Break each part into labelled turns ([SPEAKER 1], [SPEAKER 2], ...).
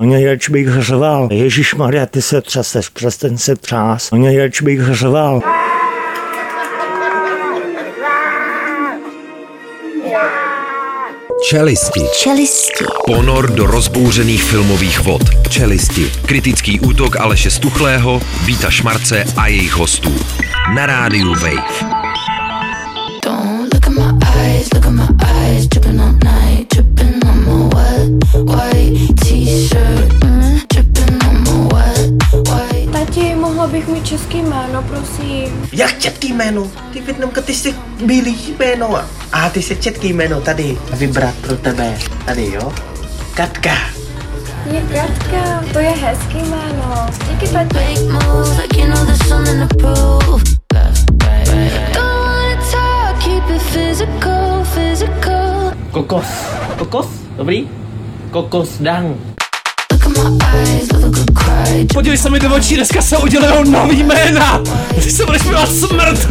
[SPEAKER 1] Nejradši bych řval. Ježíš Maria, ty se třeseš, přestaň se třás. Nejradši bych řval.
[SPEAKER 2] Čelisti.
[SPEAKER 3] Čelisti.
[SPEAKER 2] Ponor do rozbouřených filmových vod. Čelisti. Kritický útok Aleše Stuchlého, Víta Šmarce a jejich hostů. Na rádiu Wave.
[SPEAKER 3] Don't look at my eyes, look at my eyes, dripping all night, dripping on my wet, white t-shirt, mm, dripping on my wet, white.
[SPEAKER 4] Tati, mohla bych mít český jméno, prosím.
[SPEAKER 5] Jak četký jméno? Ty Větnamka, ty jsi bílý jméno. A ty se četký jméno tady. Vybrat pro tebe. Tady, jo? Katka.
[SPEAKER 4] Je Katka, to je hezký jméno. Díky, tati.
[SPEAKER 5] Kokos. Kokos? Dobrý? Kokos dang.
[SPEAKER 6] Podívej se mi do očí, dneska se udělují nový jména. Ty se budeš smrt.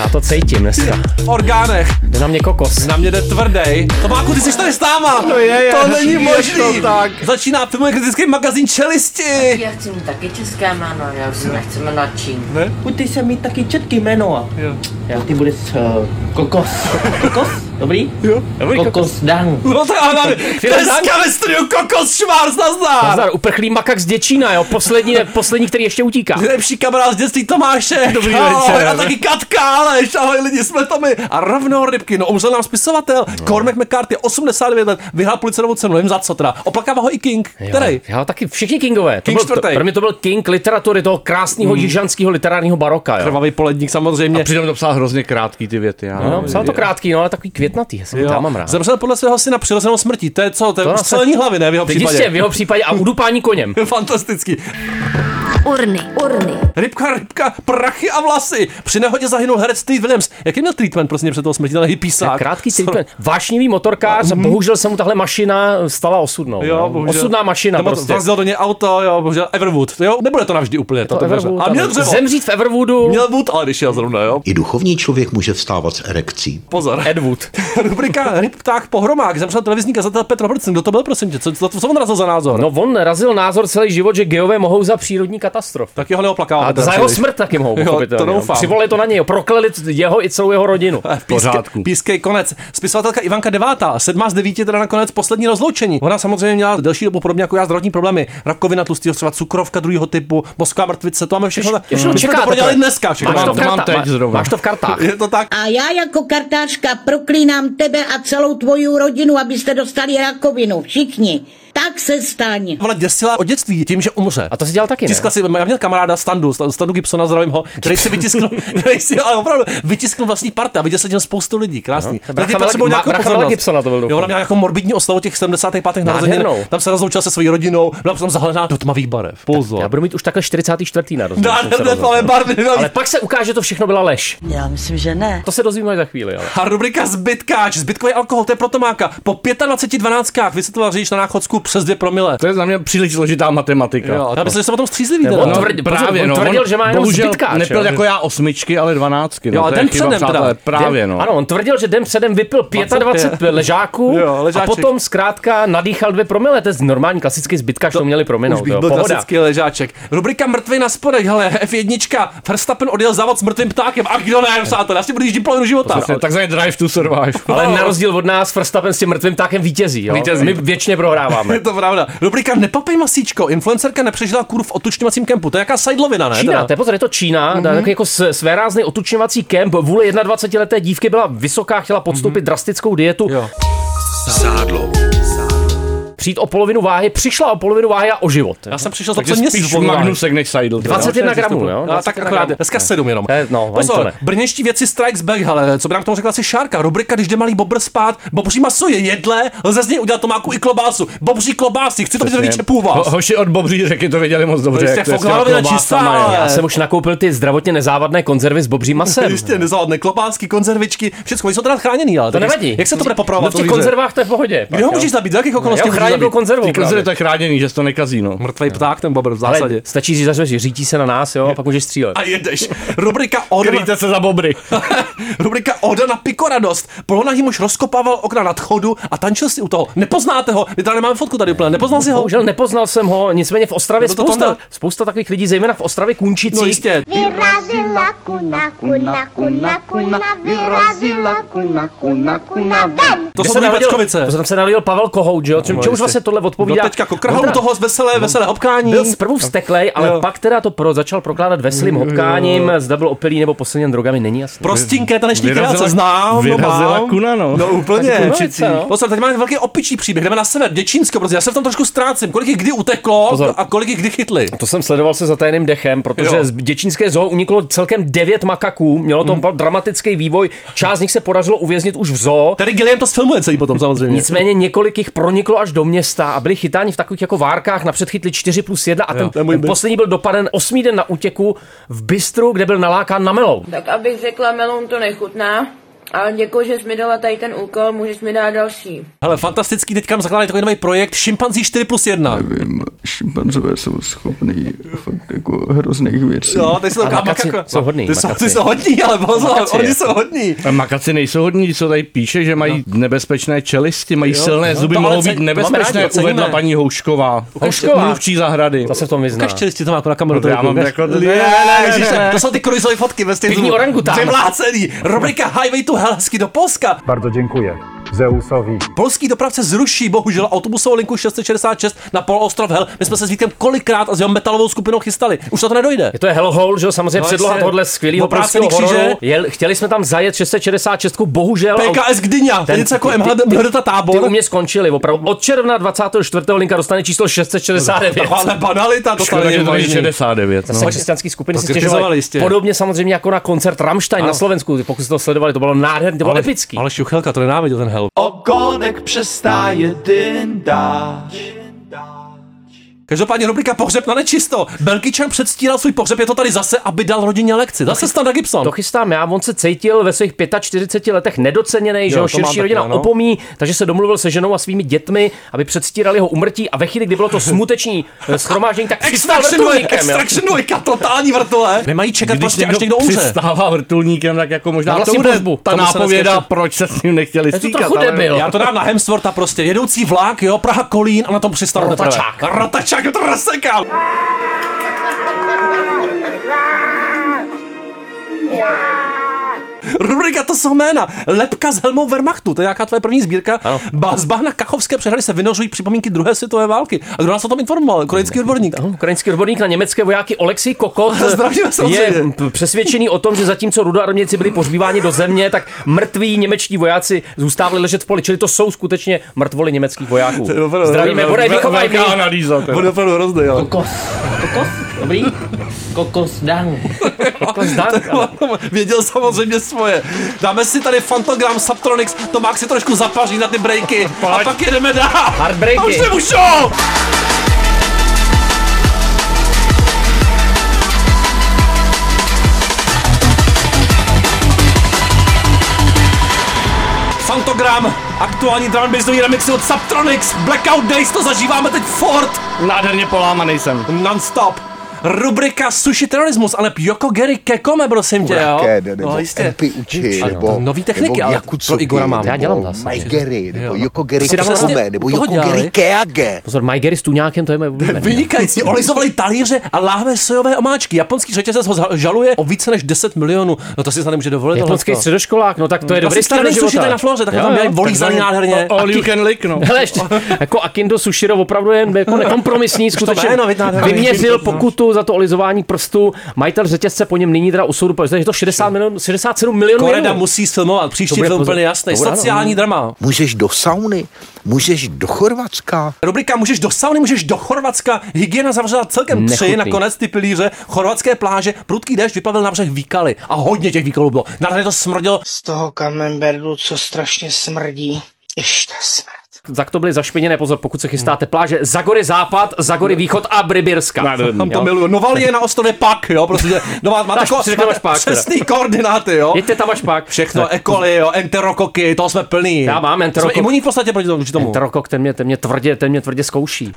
[SPEAKER 7] Já to cítím dneska.
[SPEAKER 6] V orgánech.
[SPEAKER 7] Jde na mě kokos.
[SPEAKER 6] Na mě jde tvrdej. Tomáku, ty jsi tady s náma.
[SPEAKER 7] No je, je,
[SPEAKER 6] to není
[SPEAKER 7] je
[SPEAKER 6] možný.
[SPEAKER 7] to tak.
[SPEAKER 6] Začíná filmový kritický magazín Čelisti.
[SPEAKER 8] Já chci mít taky české jméno, já už se nechci jmenovat Čín.
[SPEAKER 6] Ne?
[SPEAKER 5] Pojď ty se mít taky četký jméno.
[SPEAKER 6] Jo.
[SPEAKER 5] Já ty budeš uh, kokos. Kokos? Dobrý?
[SPEAKER 6] Jo.
[SPEAKER 7] Dobrý
[SPEAKER 5] kokos dang.
[SPEAKER 6] No tak ano, dneska ve studiu Kokos Schwarz, nazdar.
[SPEAKER 7] Nazdar, uprchlý makak z Děčína, jo, poslední, poslední, který ještě utíká.
[SPEAKER 6] Nejlepší kamarád z dětství Tomáše.
[SPEAKER 7] Dobrý
[SPEAKER 6] ahoj,
[SPEAKER 7] večer.
[SPEAKER 6] A taky Katka, Aleš, ahoj lidi, jsme to my. A rovnou rybky, no umřel nám spisovatel. No. Cormac McCarthy, 89 let, vyhrál Pulitzerovu cenu, nevím za co teda. Oplakává ho i King, který?
[SPEAKER 7] Jo, taky všichni Kingové. To
[SPEAKER 6] King
[SPEAKER 7] byl, to,
[SPEAKER 6] čtvrtý.
[SPEAKER 7] pro mě to byl King literatury, toho krásného mm. jižanského literárního baroka. Jo.
[SPEAKER 6] Krvavý poledník samozřejmě.
[SPEAKER 9] Přitom to psal hrozně krátký ty věty. Já.
[SPEAKER 7] No, psal to krátký, no, ale takový květnatý, já, já mám rád.
[SPEAKER 6] Zemřel podle svého syna přirozenou smrtí. To je co? To je
[SPEAKER 7] To
[SPEAKER 6] střelení hlavy, ne? V jeho
[SPEAKER 7] Teď
[SPEAKER 6] případě.
[SPEAKER 7] jistě, v jeho případě a udupání koněm.
[SPEAKER 6] Fantastický.
[SPEAKER 3] Urny, urny.
[SPEAKER 6] Rybka, rybka, prachy a vlasy. Při nehodě zahynul herec Steve Williams. Jaký měl treatment prostě před toho smrti? Ten hippisák.
[SPEAKER 7] Krátký treatment. Vášnivý motorkář, a bohužel se mu tahle mašina stala osudnou.
[SPEAKER 6] Jo,
[SPEAKER 7] no.
[SPEAKER 6] bohužel.
[SPEAKER 7] Osudná mašina
[SPEAKER 6] Nebo
[SPEAKER 7] prostě.
[SPEAKER 6] Vrazil do něj auto, jo, bohužel Everwood. Jo, nebude to navždy úplně. To,
[SPEAKER 7] To
[SPEAKER 6] to
[SPEAKER 7] Everwood,
[SPEAKER 6] a měl dřevo.
[SPEAKER 7] Zemřít v Everwoodu.
[SPEAKER 6] Měl wood, ale když jel zrovna, jo.
[SPEAKER 10] I duchovní člověk může vstávat s erekcí.
[SPEAKER 6] Pozor.
[SPEAKER 7] Ed Wood.
[SPEAKER 6] Rubrika Ryb, pták, pohromák. Zemřel televizní kazatel Petr Robertson. Kdo to byl, prosím tě? Co, co, co on razil za názor?
[SPEAKER 7] No on razil názor celý život, že geové mohou za přírodní katastrof.
[SPEAKER 6] tak jeho neoplakával.
[SPEAKER 7] A za jeho smrt taky mohou,
[SPEAKER 6] Jo,
[SPEAKER 7] pochopitelně.
[SPEAKER 6] to doufám.
[SPEAKER 7] Přivolili to na něj, jo. Prokleli jeho i celou jeho rodinu.
[SPEAKER 6] V píske, pískej konec. Spisovatelka Ivanka Devátá, sedmá z devíti, teda nakonec poslední rozloučení. Ona samozřejmě měla delší dobu podobně jako já zdravotní problémy. Rakovina tlustého střeva, cukrovka druhého typu, mozková mrtvice, to máme všechno.
[SPEAKER 7] Ještě
[SPEAKER 6] to prodělali dneska. Všechno.
[SPEAKER 7] Máš to, v
[SPEAKER 9] to mám
[SPEAKER 7] karta,
[SPEAKER 9] teď zrovna.
[SPEAKER 7] máš to v kartách.
[SPEAKER 6] Je to tak?
[SPEAKER 11] A já jako kartářka proklínám tebe a celou tvoji rodinu, abyste dostali rakovinu. Všichni. Tak se staň.
[SPEAKER 6] Ona děsila od dětství tím, že umře.
[SPEAKER 7] A to si dělal taky, ne?
[SPEAKER 6] Tiskla si, já měl kamaráda Standu, Standu Gibsona, zdravím ho, který si vytiskl, který si, ale opravdu, vytiskl vlastní parta a viděl se tím spoustu lidí, krásný.
[SPEAKER 7] No,
[SPEAKER 6] nějakou pozornost.
[SPEAKER 7] Gibsona to byl,
[SPEAKER 6] Jo, ona měla jako morbidní oslavu těch 75. narozenin, tam se rozloučila se svojí rodinou, byla potom zahalená do tmavých barev. Pozor.
[SPEAKER 7] Já budu mít už takhle 44. narozeniny.
[SPEAKER 6] Nádherné
[SPEAKER 7] jsem se rozhodl.
[SPEAKER 6] tmavé barvy, no.
[SPEAKER 7] Ale pak se ukáže, že to všechno byla lež.
[SPEAKER 8] Já myslím, že ne.
[SPEAKER 7] To se dozvíme až za chvíli, ale.
[SPEAKER 6] A rubrika zbytkáč, zbytkový alkohol, to je pro Tomáka. Po 25 dvanáctkách vysvětloval řidič na náchodsku přes 2 promile.
[SPEAKER 9] To je za mě příliš složitá matematika.
[SPEAKER 6] Jo, já myslím, že jsem o tom střízlivý. Teda.
[SPEAKER 7] on
[SPEAKER 6] no.
[SPEAKER 7] tvrdil- Právě, no, tvrdil,
[SPEAKER 9] on
[SPEAKER 7] že má jenom
[SPEAKER 9] bohužel
[SPEAKER 7] zbytkáč,
[SPEAKER 9] Nepil jako já osmičky, ale dvanáctky.
[SPEAKER 6] Jo,
[SPEAKER 9] no, je
[SPEAKER 6] den
[SPEAKER 9] chyba,
[SPEAKER 6] předem teda.
[SPEAKER 9] přátelé, Právě, no.
[SPEAKER 7] Ano, on tvrdil, že den předem vypil 25 ležáků
[SPEAKER 6] Jo,
[SPEAKER 7] a potom zkrátka nadýchal dvě promile. To je normální klasický zbytkač, to měli
[SPEAKER 6] Už
[SPEAKER 7] prominout.
[SPEAKER 6] bych
[SPEAKER 7] Jo,
[SPEAKER 6] byl klasický ležáček. Rubrika mrtvý na spodech, hele, F1. Verstappen odjel závod s mrtvým ptákem. A kdo ne, přátelé, já si budu jíždit polovinu života.
[SPEAKER 9] Takzvaný drive to survive.
[SPEAKER 7] Ale na rozdíl od nás Verstappen s tím mrtvým ptákem vítězí. Jo?
[SPEAKER 9] Vítězí.
[SPEAKER 7] My věčně prohráváme.
[SPEAKER 6] Je to pravda. Rubrika Nepapej masíčko. Influencerka nepřežila kurv v otučňovacím kempu. To je jaká sidelovina, ne?
[SPEAKER 7] Čína,
[SPEAKER 6] teda?
[SPEAKER 7] to je pozor, je to Čína, mm-hmm. takový jako s- svérázný otučňovací kemp. Vůle 21-leté dívky byla vysoká, chtěla podstoupit mm-hmm. drastickou dietu.
[SPEAKER 6] Jo.
[SPEAKER 2] Sádlo.
[SPEAKER 7] Přijít o polovinu váhy, přišla o polovinu váhy a o život.
[SPEAKER 6] Já jsem přišel za měsíc.
[SPEAKER 9] Magnusek než Seidel. teda.
[SPEAKER 7] 21 gramů, jo?
[SPEAKER 6] No,
[SPEAKER 7] 21
[SPEAKER 6] tak akorát, dneska sedm jenom.
[SPEAKER 7] Eh, no,
[SPEAKER 6] Pozor,
[SPEAKER 7] ne.
[SPEAKER 6] brněští věci Strikes Back, hele, co by nám k tomu řekla si Šárka, rubrika, když jde malý bobr spát, bobří maso je jedle, lze z něj udělat tomáku i klobásu, bobří klobásy, chci to vidět více půl vás.
[SPEAKER 9] Ho, hoši od Bobří řeky to věděli moc dobře. jak to je
[SPEAKER 6] čistá, ale-
[SPEAKER 7] Já jsem už nakoupil ty zdravotně nezávadné konzervy s bobřím masem.
[SPEAKER 6] Jistě, nezávadné klobásky, konzervičky, všechno, jsou teda chráněný, ale
[SPEAKER 7] To nevadí.
[SPEAKER 6] Jak se to bude
[SPEAKER 7] No
[SPEAKER 6] popravovat?
[SPEAKER 7] v těch konzervách to je v pohodě.
[SPEAKER 6] Kde ho můžeš zabít? Za jakých okolností?
[SPEAKER 7] Byl konzervou.
[SPEAKER 9] Ty konzervy
[SPEAKER 7] právě.
[SPEAKER 9] to je chráněný, že to nekazí, no.
[SPEAKER 6] Mrtvý pták, ten bobr v
[SPEAKER 7] Ale
[SPEAKER 6] zásadě.
[SPEAKER 7] stačí říct, že řítí se na nás, jo, a pak můžeš střílet.
[SPEAKER 6] A jedeš. Rubrika Oda,
[SPEAKER 9] Kryjte se za bobry.
[SPEAKER 6] rubrika Oda na pikoradost. Polonahý muž rozkopával okna nad chodu a tančil si u toho. Nepoznáte ho? My tady nemáme fotku tady úplně. Nepoznal si ho?
[SPEAKER 7] Bohužel nepoznal jsem ho, nicméně v Ostravě
[SPEAKER 6] to
[SPEAKER 7] spousta,
[SPEAKER 6] Tonda?
[SPEAKER 7] spousta takových lidí, zejména v Ostravě Kunčicí.
[SPEAKER 6] No jistě.
[SPEAKER 12] Vyrazila kuna, kuna, kuna, kuna, vyrazila kuna, kuna, kuna, ven!
[SPEAKER 6] To
[SPEAKER 7] Kde
[SPEAKER 6] jsou
[SPEAKER 7] se
[SPEAKER 6] ty
[SPEAKER 7] narodil-
[SPEAKER 6] Pečkovice.
[SPEAKER 7] To se tam se narodil Pavel Kohout, že jo? Čím,
[SPEAKER 6] No, jistě.
[SPEAKER 7] Vlastně tohle odpovídá.
[SPEAKER 6] No teďka kokrhal
[SPEAKER 7] teda
[SPEAKER 6] toho z veselé, veselé hopkání.
[SPEAKER 7] Byl zprvu vzteklej, ale
[SPEAKER 6] Jo.
[SPEAKER 7] pak teda to pro, začal prokládat veselým hopkáním, zda byl opilý nebo posilněn drogami, není jasné.
[SPEAKER 6] Prostinké taneční kreace, znám, no
[SPEAKER 9] vyrazila
[SPEAKER 6] mám.
[SPEAKER 9] kuna, no.
[SPEAKER 6] No úplně.
[SPEAKER 7] No.
[SPEAKER 6] Pozor, teď máme velký opičí příběh, jdeme na sever, Děčínsko, protože já se v tom trošku ztrácím. Kolik jich kdy uteklo
[SPEAKER 7] Pozor.
[SPEAKER 6] a kolik jich kdy chytli?
[SPEAKER 7] To jsem sledoval se za tajným dechem, protože
[SPEAKER 6] Jo.
[SPEAKER 7] z děčínské zoo uniklo celkem devět makaků, mělo to hmm. dramatický vývoj, část z nich se podařilo uvěznit už v zoo.
[SPEAKER 6] Tady Gilliam to sfilmuje celý potom samozřejmě.
[SPEAKER 7] Nicméně několik jich proniklo až do města a byli chytáni v takových jako várkách, napřed chytli 4 plus 1 a
[SPEAKER 6] Jo,
[SPEAKER 7] ten, ten
[SPEAKER 6] byt.
[SPEAKER 7] poslední byl dopaden osmý den na útěku v Bystru, kde byl nalákán na melou.
[SPEAKER 8] Tak abych řekla, melon to nechutná, ale děkuji, že jsi mi dala tady ten úkol, můžeš mi dát další.
[SPEAKER 6] Hele, fantastický, teďka nám zakládají takový nový projekt Šimpanzí 4 plus 1.
[SPEAKER 13] Nevím, šimpanzové jsou schopný fakt jako hrozných věcí.
[SPEAKER 6] Jo, ty jsou taková
[SPEAKER 7] makaci
[SPEAKER 6] makaka.
[SPEAKER 7] jsou hodný,
[SPEAKER 6] Ty jsou,
[SPEAKER 7] makaci.
[SPEAKER 6] ty jsou hodní, ale pozor,
[SPEAKER 7] Makaci,
[SPEAKER 6] oni
[SPEAKER 7] jako.
[SPEAKER 6] jsou hodní.
[SPEAKER 9] A makaci nejsou hodní, co tady píše, že mají nebezpečné čelisti, mají
[SPEAKER 6] Jo,
[SPEAKER 9] silné
[SPEAKER 6] no,
[SPEAKER 9] zuby, mohou být nebezpečné,
[SPEAKER 6] rádi,
[SPEAKER 9] uvedla paní Houšková.
[SPEAKER 7] Houšková?
[SPEAKER 9] Mluvčí zahrady.
[SPEAKER 7] To se v tom vyzná.
[SPEAKER 6] Ukaž čelisti, to má jako na kameru.
[SPEAKER 9] No to já mám jako-
[SPEAKER 6] Ne,
[SPEAKER 9] ne,
[SPEAKER 6] ne,
[SPEAKER 9] ne,
[SPEAKER 6] ježiš,
[SPEAKER 9] ne.
[SPEAKER 6] To jsou ty kruizové fotky ve stylu.
[SPEAKER 7] Pěkný orangután.
[SPEAKER 6] Přemlácený. Rubrika Highway to Hezky do Polska.
[SPEAKER 14] Bardzo dziękuję. Zeusowi.
[SPEAKER 6] Polský dopravce zruší bohužel autobusovou linku 666 na poloostrov Hel. My jsme se s Vítkem kolikrát a s jeho metalovou skupinou chystali. Už na to nedojde.
[SPEAKER 7] Je to je Hellhole, že jo, samozřejmě
[SPEAKER 6] No,
[SPEAKER 7] předloha tohohle skvělého polského
[SPEAKER 6] kříže.
[SPEAKER 7] Jel, chtěli jsme tam zajet 666, bohužel.
[SPEAKER 6] PKS Gdyňa, to je něco jako MHD Mhrdeta
[SPEAKER 7] Ty
[SPEAKER 6] tábor.
[SPEAKER 7] u mě skončili, opravdu. Od června 24. linka dostane číslo 669.
[SPEAKER 6] No, ale banalita, to
[SPEAKER 9] Škoda,
[SPEAKER 6] tady
[SPEAKER 9] že
[SPEAKER 6] je
[SPEAKER 9] to není
[SPEAKER 6] možný.
[SPEAKER 9] 69.
[SPEAKER 7] Zase
[SPEAKER 9] No.
[SPEAKER 7] křesťanský skupiny
[SPEAKER 6] To
[SPEAKER 7] si stěžovali. Podobně samozřejmě jako na koncert Rammstein na Slovensku. Pokud jste to sledovali, to bylo nádherné, to bylo
[SPEAKER 6] Ale-
[SPEAKER 7] epický.
[SPEAKER 6] Ale Šuchelka to nenáviděl ten Hel.
[SPEAKER 15] Ogonek przestaje dyndać.
[SPEAKER 6] Každopádně rubrika Pohřeb na nečisto. Belgičan předstíral svůj pohřeb, je to tady zase, aby dal rodině lekci. Zase Standa Gibson.
[SPEAKER 7] To chystám já, on se cítil ve svých 45 letech nedoceněný, že
[SPEAKER 6] Jo,
[SPEAKER 7] ho
[SPEAKER 6] to mám
[SPEAKER 7] širší
[SPEAKER 6] taky,
[SPEAKER 7] rodina
[SPEAKER 6] ano.
[SPEAKER 7] opomí, takže se domluvil se ženou a svými dětmi, aby předstírali jeho umrtí a ve chvíli, kdy bylo to smuteční eh, schromáždění, tak přistál
[SPEAKER 6] Extraction dvojka,
[SPEAKER 7] vrtulníkem.
[SPEAKER 6] Extraction dvojka, totální vrtule. Nemají čekat
[SPEAKER 9] Když
[SPEAKER 6] prostě, až někdo umře.
[SPEAKER 9] přistává vrtulníkem, tak jako možná to bude ta nápověda, proč se s ním nechtěli stýkat.
[SPEAKER 6] Já to dám na Hemsworta prostě, jedoucí vlak, jo, Praha Kolín a na tom přistal
[SPEAKER 7] Rotačák.
[SPEAKER 6] Rotačák, to rozsekal. Rubrika to jsou jména. Lepka s helmou Wehrmachtu, to je jaká tvoje první sbírka. Ba- z bahna Kachovské přehrady se vynořují připomínky druhé světové války. A kdo nás o tom informoval? Korejský odborník.
[SPEAKER 7] Ukrajinský odborník na německé vojáky Oleksij Kokot je přesvědčený o tom, že zatímco rudoarmějci byli pohřbíváni do země, tak mrtví němečtí vojáci zůstávali ležet v poli, čili to jsou skutečně mrtvoly německých vojáků. Zdravíme,
[SPEAKER 9] analýza.
[SPEAKER 6] Bude opravdu hrozný.
[SPEAKER 8] Kokos. Kokos? Dobrý? Kokos dang.
[SPEAKER 6] Věděl samozřejmě svoje. Dáme si tady Fantogram Subtronics, to má si trošku zapaří na ty breaky. A pak jedeme dál.
[SPEAKER 7] Heartbreaky.
[SPEAKER 6] A už nemůžou! Fantogram, aktuální drum and bassový remixy od Subtronics, Blackout Days, to zažíváme teď fort,
[SPEAKER 9] Nádherně polámaný jsem.
[SPEAKER 6] non-stop. Rubrika Sushi terorismus, ale Yoko Geri Kekome, prosím tě, jo?
[SPEAKER 16] Raké, nebo
[SPEAKER 6] No, jistě.
[SPEAKER 16] MP Uči, nebo,
[SPEAKER 6] to nový techniky,
[SPEAKER 16] nebo
[SPEAKER 6] ale pro Igora mám.
[SPEAKER 7] Já dělám
[SPEAKER 16] nebo
[SPEAKER 7] zase.
[SPEAKER 16] Maigeri, nebo
[SPEAKER 6] Jo.
[SPEAKER 16] Yokogeri
[SPEAKER 7] To si dáme
[SPEAKER 16] Kome,
[SPEAKER 6] vlastně-
[SPEAKER 16] nebo Yokogeri
[SPEAKER 6] dělali?
[SPEAKER 16] Keage.
[SPEAKER 7] Pozor, Majgery s tuňákem, to je moje oblíbené.
[SPEAKER 6] Vynikající, olizovali talíře a láhve sojové omáčky. Japonský řetězec ho za- žaluje o více než 10 milionů. No to si snad nemůže dovolit.
[SPEAKER 7] Japonský středoškolák, no tak to je dobrý
[SPEAKER 6] Klasický
[SPEAKER 7] start do
[SPEAKER 6] nejsou
[SPEAKER 7] života.
[SPEAKER 6] šité na floře, tak tam dělají volízaný
[SPEAKER 7] takzvaný-
[SPEAKER 6] nádherně.
[SPEAKER 9] All you can lick, no.
[SPEAKER 7] Hele, ještě, jako Akindo Sushiro opravdu je jako nekompromisní, skutečně vyměřil pokutu za to olizování prstů. Majitel řetězce po něm nyní teda u soudu, protože je to 60 milionů, 67 milionů
[SPEAKER 6] Koreda musí sfilmovat, příští
[SPEAKER 7] To bude
[SPEAKER 6] film úplně jasný. Sociální drama.
[SPEAKER 16] Můžeš do sauny, můžeš do Chorvatska.
[SPEAKER 6] Rubrika Můžeš do sauny, můžeš do Chorvatska. Hygiena zavřela celkem tři,
[SPEAKER 7] Nechutný.
[SPEAKER 6] nakonec ty pilíře. Chorvatské pláže, prudký déšť vyplavil na břeh výkaly. A hodně těch výkalů bylo. Nádherně to smrdilo.
[SPEAKER 17] Z toho kamemberdu, co strašně smrdí, ještě smrt.
[SPEAKER 7] Tak to byly zašpiněné, pozor, pokud se chystáte pláže Zagory západ, Zagory východ a Brybirska.
[SPEAKER 6] Tam to miluju. Noval je na ostrově Pak, jo, prostě. No, má, máte
[SPEAKER 7] až Pak, teda.
[SPEAKER 6] přesný koordináty, jo.
[SPEAKER 7] Jeďte tam až pak.
[SPEAKER 6] Všechno, ekoly, jo, enterokoky, toho jsme plný.
[SPEAKER 7] Já mám enterokok.
[SPEAKER 6] Jsme imunní v podstatě proti tomu. proti tomu.
[SPEAKER 7] Enterokok, ten mě, ten mě tvrdě, ten mě tvrdě zkouší.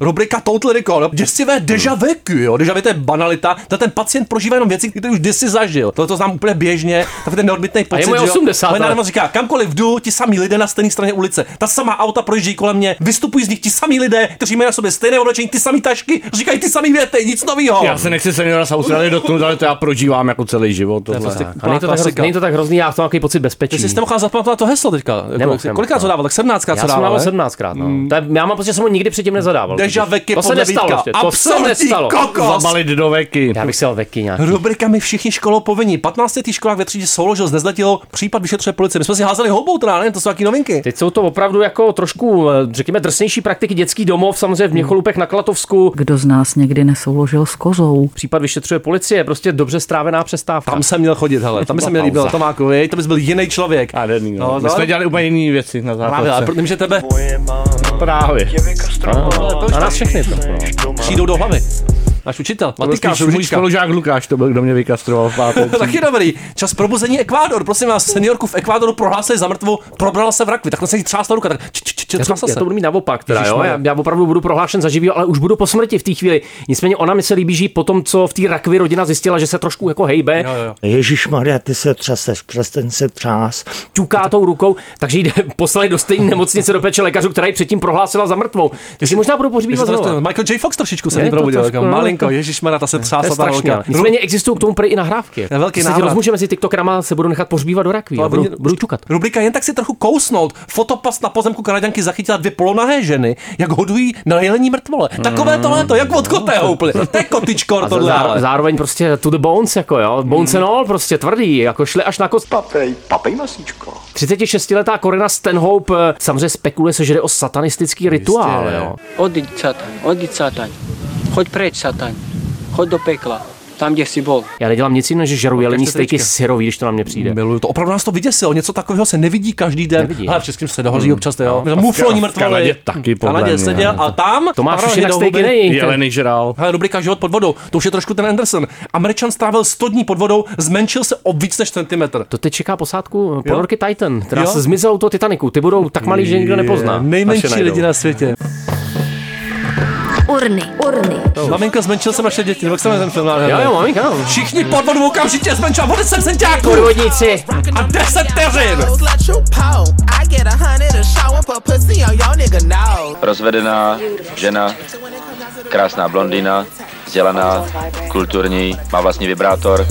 [SPEAKER 6] Rubrika Total Recall, jo. děsivé deja vu, jo. Deja vu to je banalita, to ten pacient prožívá jenom věci, které už kdysi zažil. Tohle to znám úplně běžně, takový ten neodbitný pocit.
[SPEAKER 7] je
[SPEAKER 6] že jo.
[SPEAKER 7] 80
[SPEAKER 6] Moje
[SPEAKER 7] let.
[SPEAKER 6] národnost říká, kamkoliv jdu, ti samí lidé na stejné straně ulice. Ta samá auta projíždějí kolem mě, vystupují z nich ti samí lidé, kteří mají na sobě stejné oblečení, ty samé tašky, říkají ty samé věty, nic nového.
[SPEAKER 9] Já se nechci seniora z Austrálie dotknout, ale to já prožívám jako celý život. Tohle.
[SPEAKER 6] prostě
[SPEAKER 7] A není to, tak,
[SPEAKER 6] klasika.
[SPEAKER 7] není to tak hrozný, já v tom mám takový pocit bezpečí.
[SPEAKER 6] Ty jsi si mohl zapamatovat to heslo teďka. Jako,
[SPEAKER 7] Nemohl,
[SPEAKER 6] Kolikrát co dával? Tak 17
[SPEAKER 7] Já
[SPEAKER 6] co
[SPEAKER 7] jsem
[SPEAKER 6] dával.
[SPEAKER 7] dával
[SPEAKER 6] ne?
[SPEAKER 7] 17 krát, no. To je, já mám pocit, že jsem ho nikdy předtím nezadával.
[SPEAKER 6] Deja veky
[SPEAKER 7] to se
[SPEAKER 6] podle
[SPEAKER 7] nestalo
[SPEAKER 6] Vítka.
[SPEAKER 7] ještě. To se nestalo.
[SPEAKER 6] kokos.
[SPEAKER 9] Zabalit do veky.
[SPEAKER 7] Já bych si dal veky nějaký.
[SPEAKER 6] Rubrika my všichni školou povinní. 15 letý školák ve třídě souložil s nezletilou, případ vyšetřuje policie. My jsme si házeli houbou, teda, ne? To jsou taky novinky.
[SPEAKER 7] Teď jsou to opravdu jako trošku, eh, řekněme, drsnější praktiky dětský domov, samozřejmě v Měcholupech na Klatovsku.
[SPEAKER 17] Kdo z nás někdy nesouložil s kozou?
[SPEAKER 7] Případ vyšetřuje policie, prostě dobře strávená přestávka.
[SPEAKER 6] Tam jsem měl chodit, hele. Tam by se mi líbilo. Tomákovi, to bys byl jiný člověk.
[SPEAKER 9] A ne, no,
[SPEAKER 6] No,
[SPEAKER 9] My jsme dělali úplně jiné věci na
[SPEAKER 6] Právě, ale
[SPEAKER 9] základce.
[SPEAKER 6] protože tebe
[SPEAKER 9] Právě.
[SPEAKER 7] A nás všechny to. No.
[SPEAKER 6] přijdou do hlavy. Náš učitel,
[SPEAKER 9] To byl
[SPEAKER 6] Matikáš,
[SPEAKER 9] spíš můj spolužák Lukáš, to byl, kdo mě vykastroval v páté.
[SPEAKER 6] Taky dobrý. Čas probuzení Ekvádor. Prosím vás, seniorku v Ekvádoru prohlásili za mrtvou, probrala se v rakvi. Tak se jí třásla ruka, tak č, č, č,
[SPEAKER 7] Já to,
[SPEAKER 6] třásla
[SPEAKER 7] já
[SPEAKER 6] se.
[SPEAKER 7] to budu mít naopak, teda, jo? Já, já, opravdu budu prohlášen za živýho, ale už budu po smrti v té chvíli. Nicméně ona mi se líbí, že po tom, co v té rakvi rodina zjistila, že se trošku jako hejbe.
[SPEAKER 1] Ježíš Maria, ty se třaseš, přes ten se třás.
[SPEAKER 7] ťuká tou rukou, takže jde poslali do stejné nemocnice do péče lékařů, která ji předtím prohlásila za mrtvou. Takže možná budu pohřbívat znovu.
[SPEAKER 6] Michael J. Fox trošičku se
[SPEAKER 7] Je
[SPEAKER 6] mi probudil, malinko, ježišmarja, ta se třásla ta ruka.
[SPEAKER 7] Nicméně existují k tomu prý i nahrávky.
[SPEAKER 6] Je velký
[SPEAKER 7] se ti rozmůže mezi TikTokerama, se budu nechat pohřbívat do rakví. a Budu,
[SPEAKER 6] oni-
[SPEAKER 7] budu ťukat.
[SPEAKER 6] Rubrika jen tak si trochu kousnout. Fotopas na pozemku Kanaďanky zachytila dvě polonahé ženy, jak hodují na jelení mrtvole. Takové tohle to, jak od kotého úplně. To je kotičkor
[SPEAKER 7] A
[SPEAKER 6] tohle.
[SPEAKER 7] zároveň prostě to the bones, jako jo. Bones and all, prostě tvrdý, jako šli až na kost.
[SPEAKER 15] Papej, papej masíčko.
[SPEAKER 7] 36-letá Corina Stanhope eh, samozřejmě spekuluje se, že jde o satanistický rituál, jo.
[SPEAKER 18] Odíď, satan, odíď, satan. Choď preč, satan. Choď do pekla. Tam, kde jsi bol.
[SPEAKER 7] Já nedělám nic jiného, že žeru jelení stejky syrový, když to na mě přijde.
[SPEAKER 6] Miluju to. Opravdu nás to vyděsilo. Něco takového se nevidí každý den.
[SPEAKER 7] Nevidí,
[SPEAKER 6] Ale v Českém se dohoří občas, jo.
[SPEAKER 9] No.
[SPEAKER 6] Mufloni mrtvoly.
[SPEAKER 9] Kanadě taky, podle
[SPEAKER 6] Kanadě
[SPEAKER 9] no.
[SPEAKER 6] a tam
[SPEAKER 7] Tomáš
[SPEAKER 6] Karel
[SPEAKER 7] už jinak stejky nejí.
[SPEAKER 9] Jeleny žral.
[SPEAKER 6] Hele, rubrika Život pod vodou. To už je trošku ten Anderson. Američan strávil 100 dní pod vodou, zmenšil se o víc než centimetr.
[SPEAKER 7] To teď čeká posádku ponorky Titan, která se zmizela u toho Titaniku. Ty budou tak malý, že nikdo nepozná.
[SPEAKER 6] Nejmenší lidi na světě.
[SPEAKER 12] Urny, urny.
[SPEAKER 6] Maminko, zmenšil jsem naše děti, jak se jmenuje ten film?
[SPEAKER 7] Jo, jo, maminka.
[SPEAKER 6] Všichni pod vodu okamžitě zmenšila o 10 centiáků.
[SPEAKER 7] Podvodníci.
[SPEAKER 6] A 10 vteřin.
[SPEAKER 19] Rozvedená žena, krásná blondýna, vzdělaná, kulturní, má vlastní vibrátor.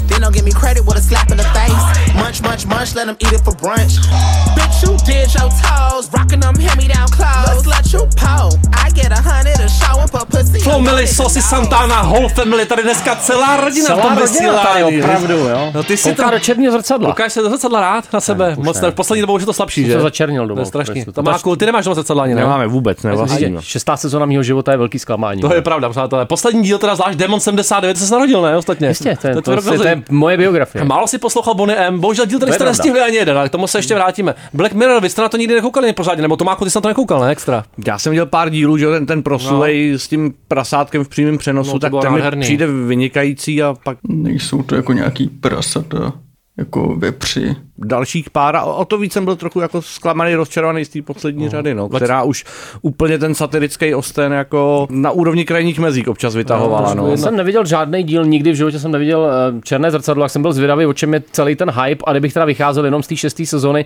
[SPEAKER 6] Millie, Sosy Santana, Whole Family, tady dneska celá rodina v
[SPEAKER 7] Celá
[SPEAKER 6] tom
[SPEAKER 7] rodina tady, opravdu, jo.
[SPEAKER 6] No ty si
[SPEAKER 7] Kouká do černého zrcadla.
[SPEAKER 6] Koukáš se do zrcadla rád na sebe? Moc ne. V poslední dobou už je to slabší,
[SPEAKER 7] Jsem
[SPEAKER 6] že?
[SPEAKER 7] se začernil domů.
[SPEAKER 6] To je strašný.
[SPEAKER 7] Prostě.
[SPEAKER 6] Tomáku, ty nemáš doma zrcadla ani, ne?
[SPEAKER 9] Nemáme vůbec, ne,
[SPEAKER 7] že
[SPEAKER 9] vlastně.
[SPEAKER 7] Šestá sezóna mého života je velký zklamání.
[SPEAKER 6] To je pravda, přátelé. Poslední díl teda zvlášť Demon 79 se narodil, ne? Ostatně.
[SPEAKER 7] Jistě, to je, to, to, to, to je moje biografie.
[SPEAKER 6] Málo si poslouchal Bonnie M. Bohužel díl tady
[SPEAKER 7] To
[SPEAKER 6] jste nestihli ani jeden, ale k tomu se ještě vrátíme. Black Mirror, vy jste na to nikdy nekoukali pořádně, nebo Tomáku, ty jsi na to nekoukal, ne? Extra.
[SPEAKER 9] Já jsem dělal pár dílů, že jo, ten, ten proslulej s tím prasátkem v přímém přenosu,
[SPEAKER 13] No, to
[SPEAKER 9] tak ten
[SPEAKER 13] nádherný.
[SPEAKER 9] přijde vynikající a pak
[SPEAKER 13] Nejsou to jako nějaký prasata, jako vepři.
[SPEAKER 9] Dalších pár a o to víc jsem byl trochu jako zklamaný, rozčarovaný z té poslední řady, no, která už úplně ten satirický osten jako na úrovni krajních mezík občas vytahovala. No,
[SPEAKER 7] Já jsem neviděl žádný díl, nikdy v životě jsem neviděl eh, Černé zrcadlo, jak jsem byl zvědavý, o čem je celý ten hype a kdybych teda vycházel jenom z té šesté sezóny,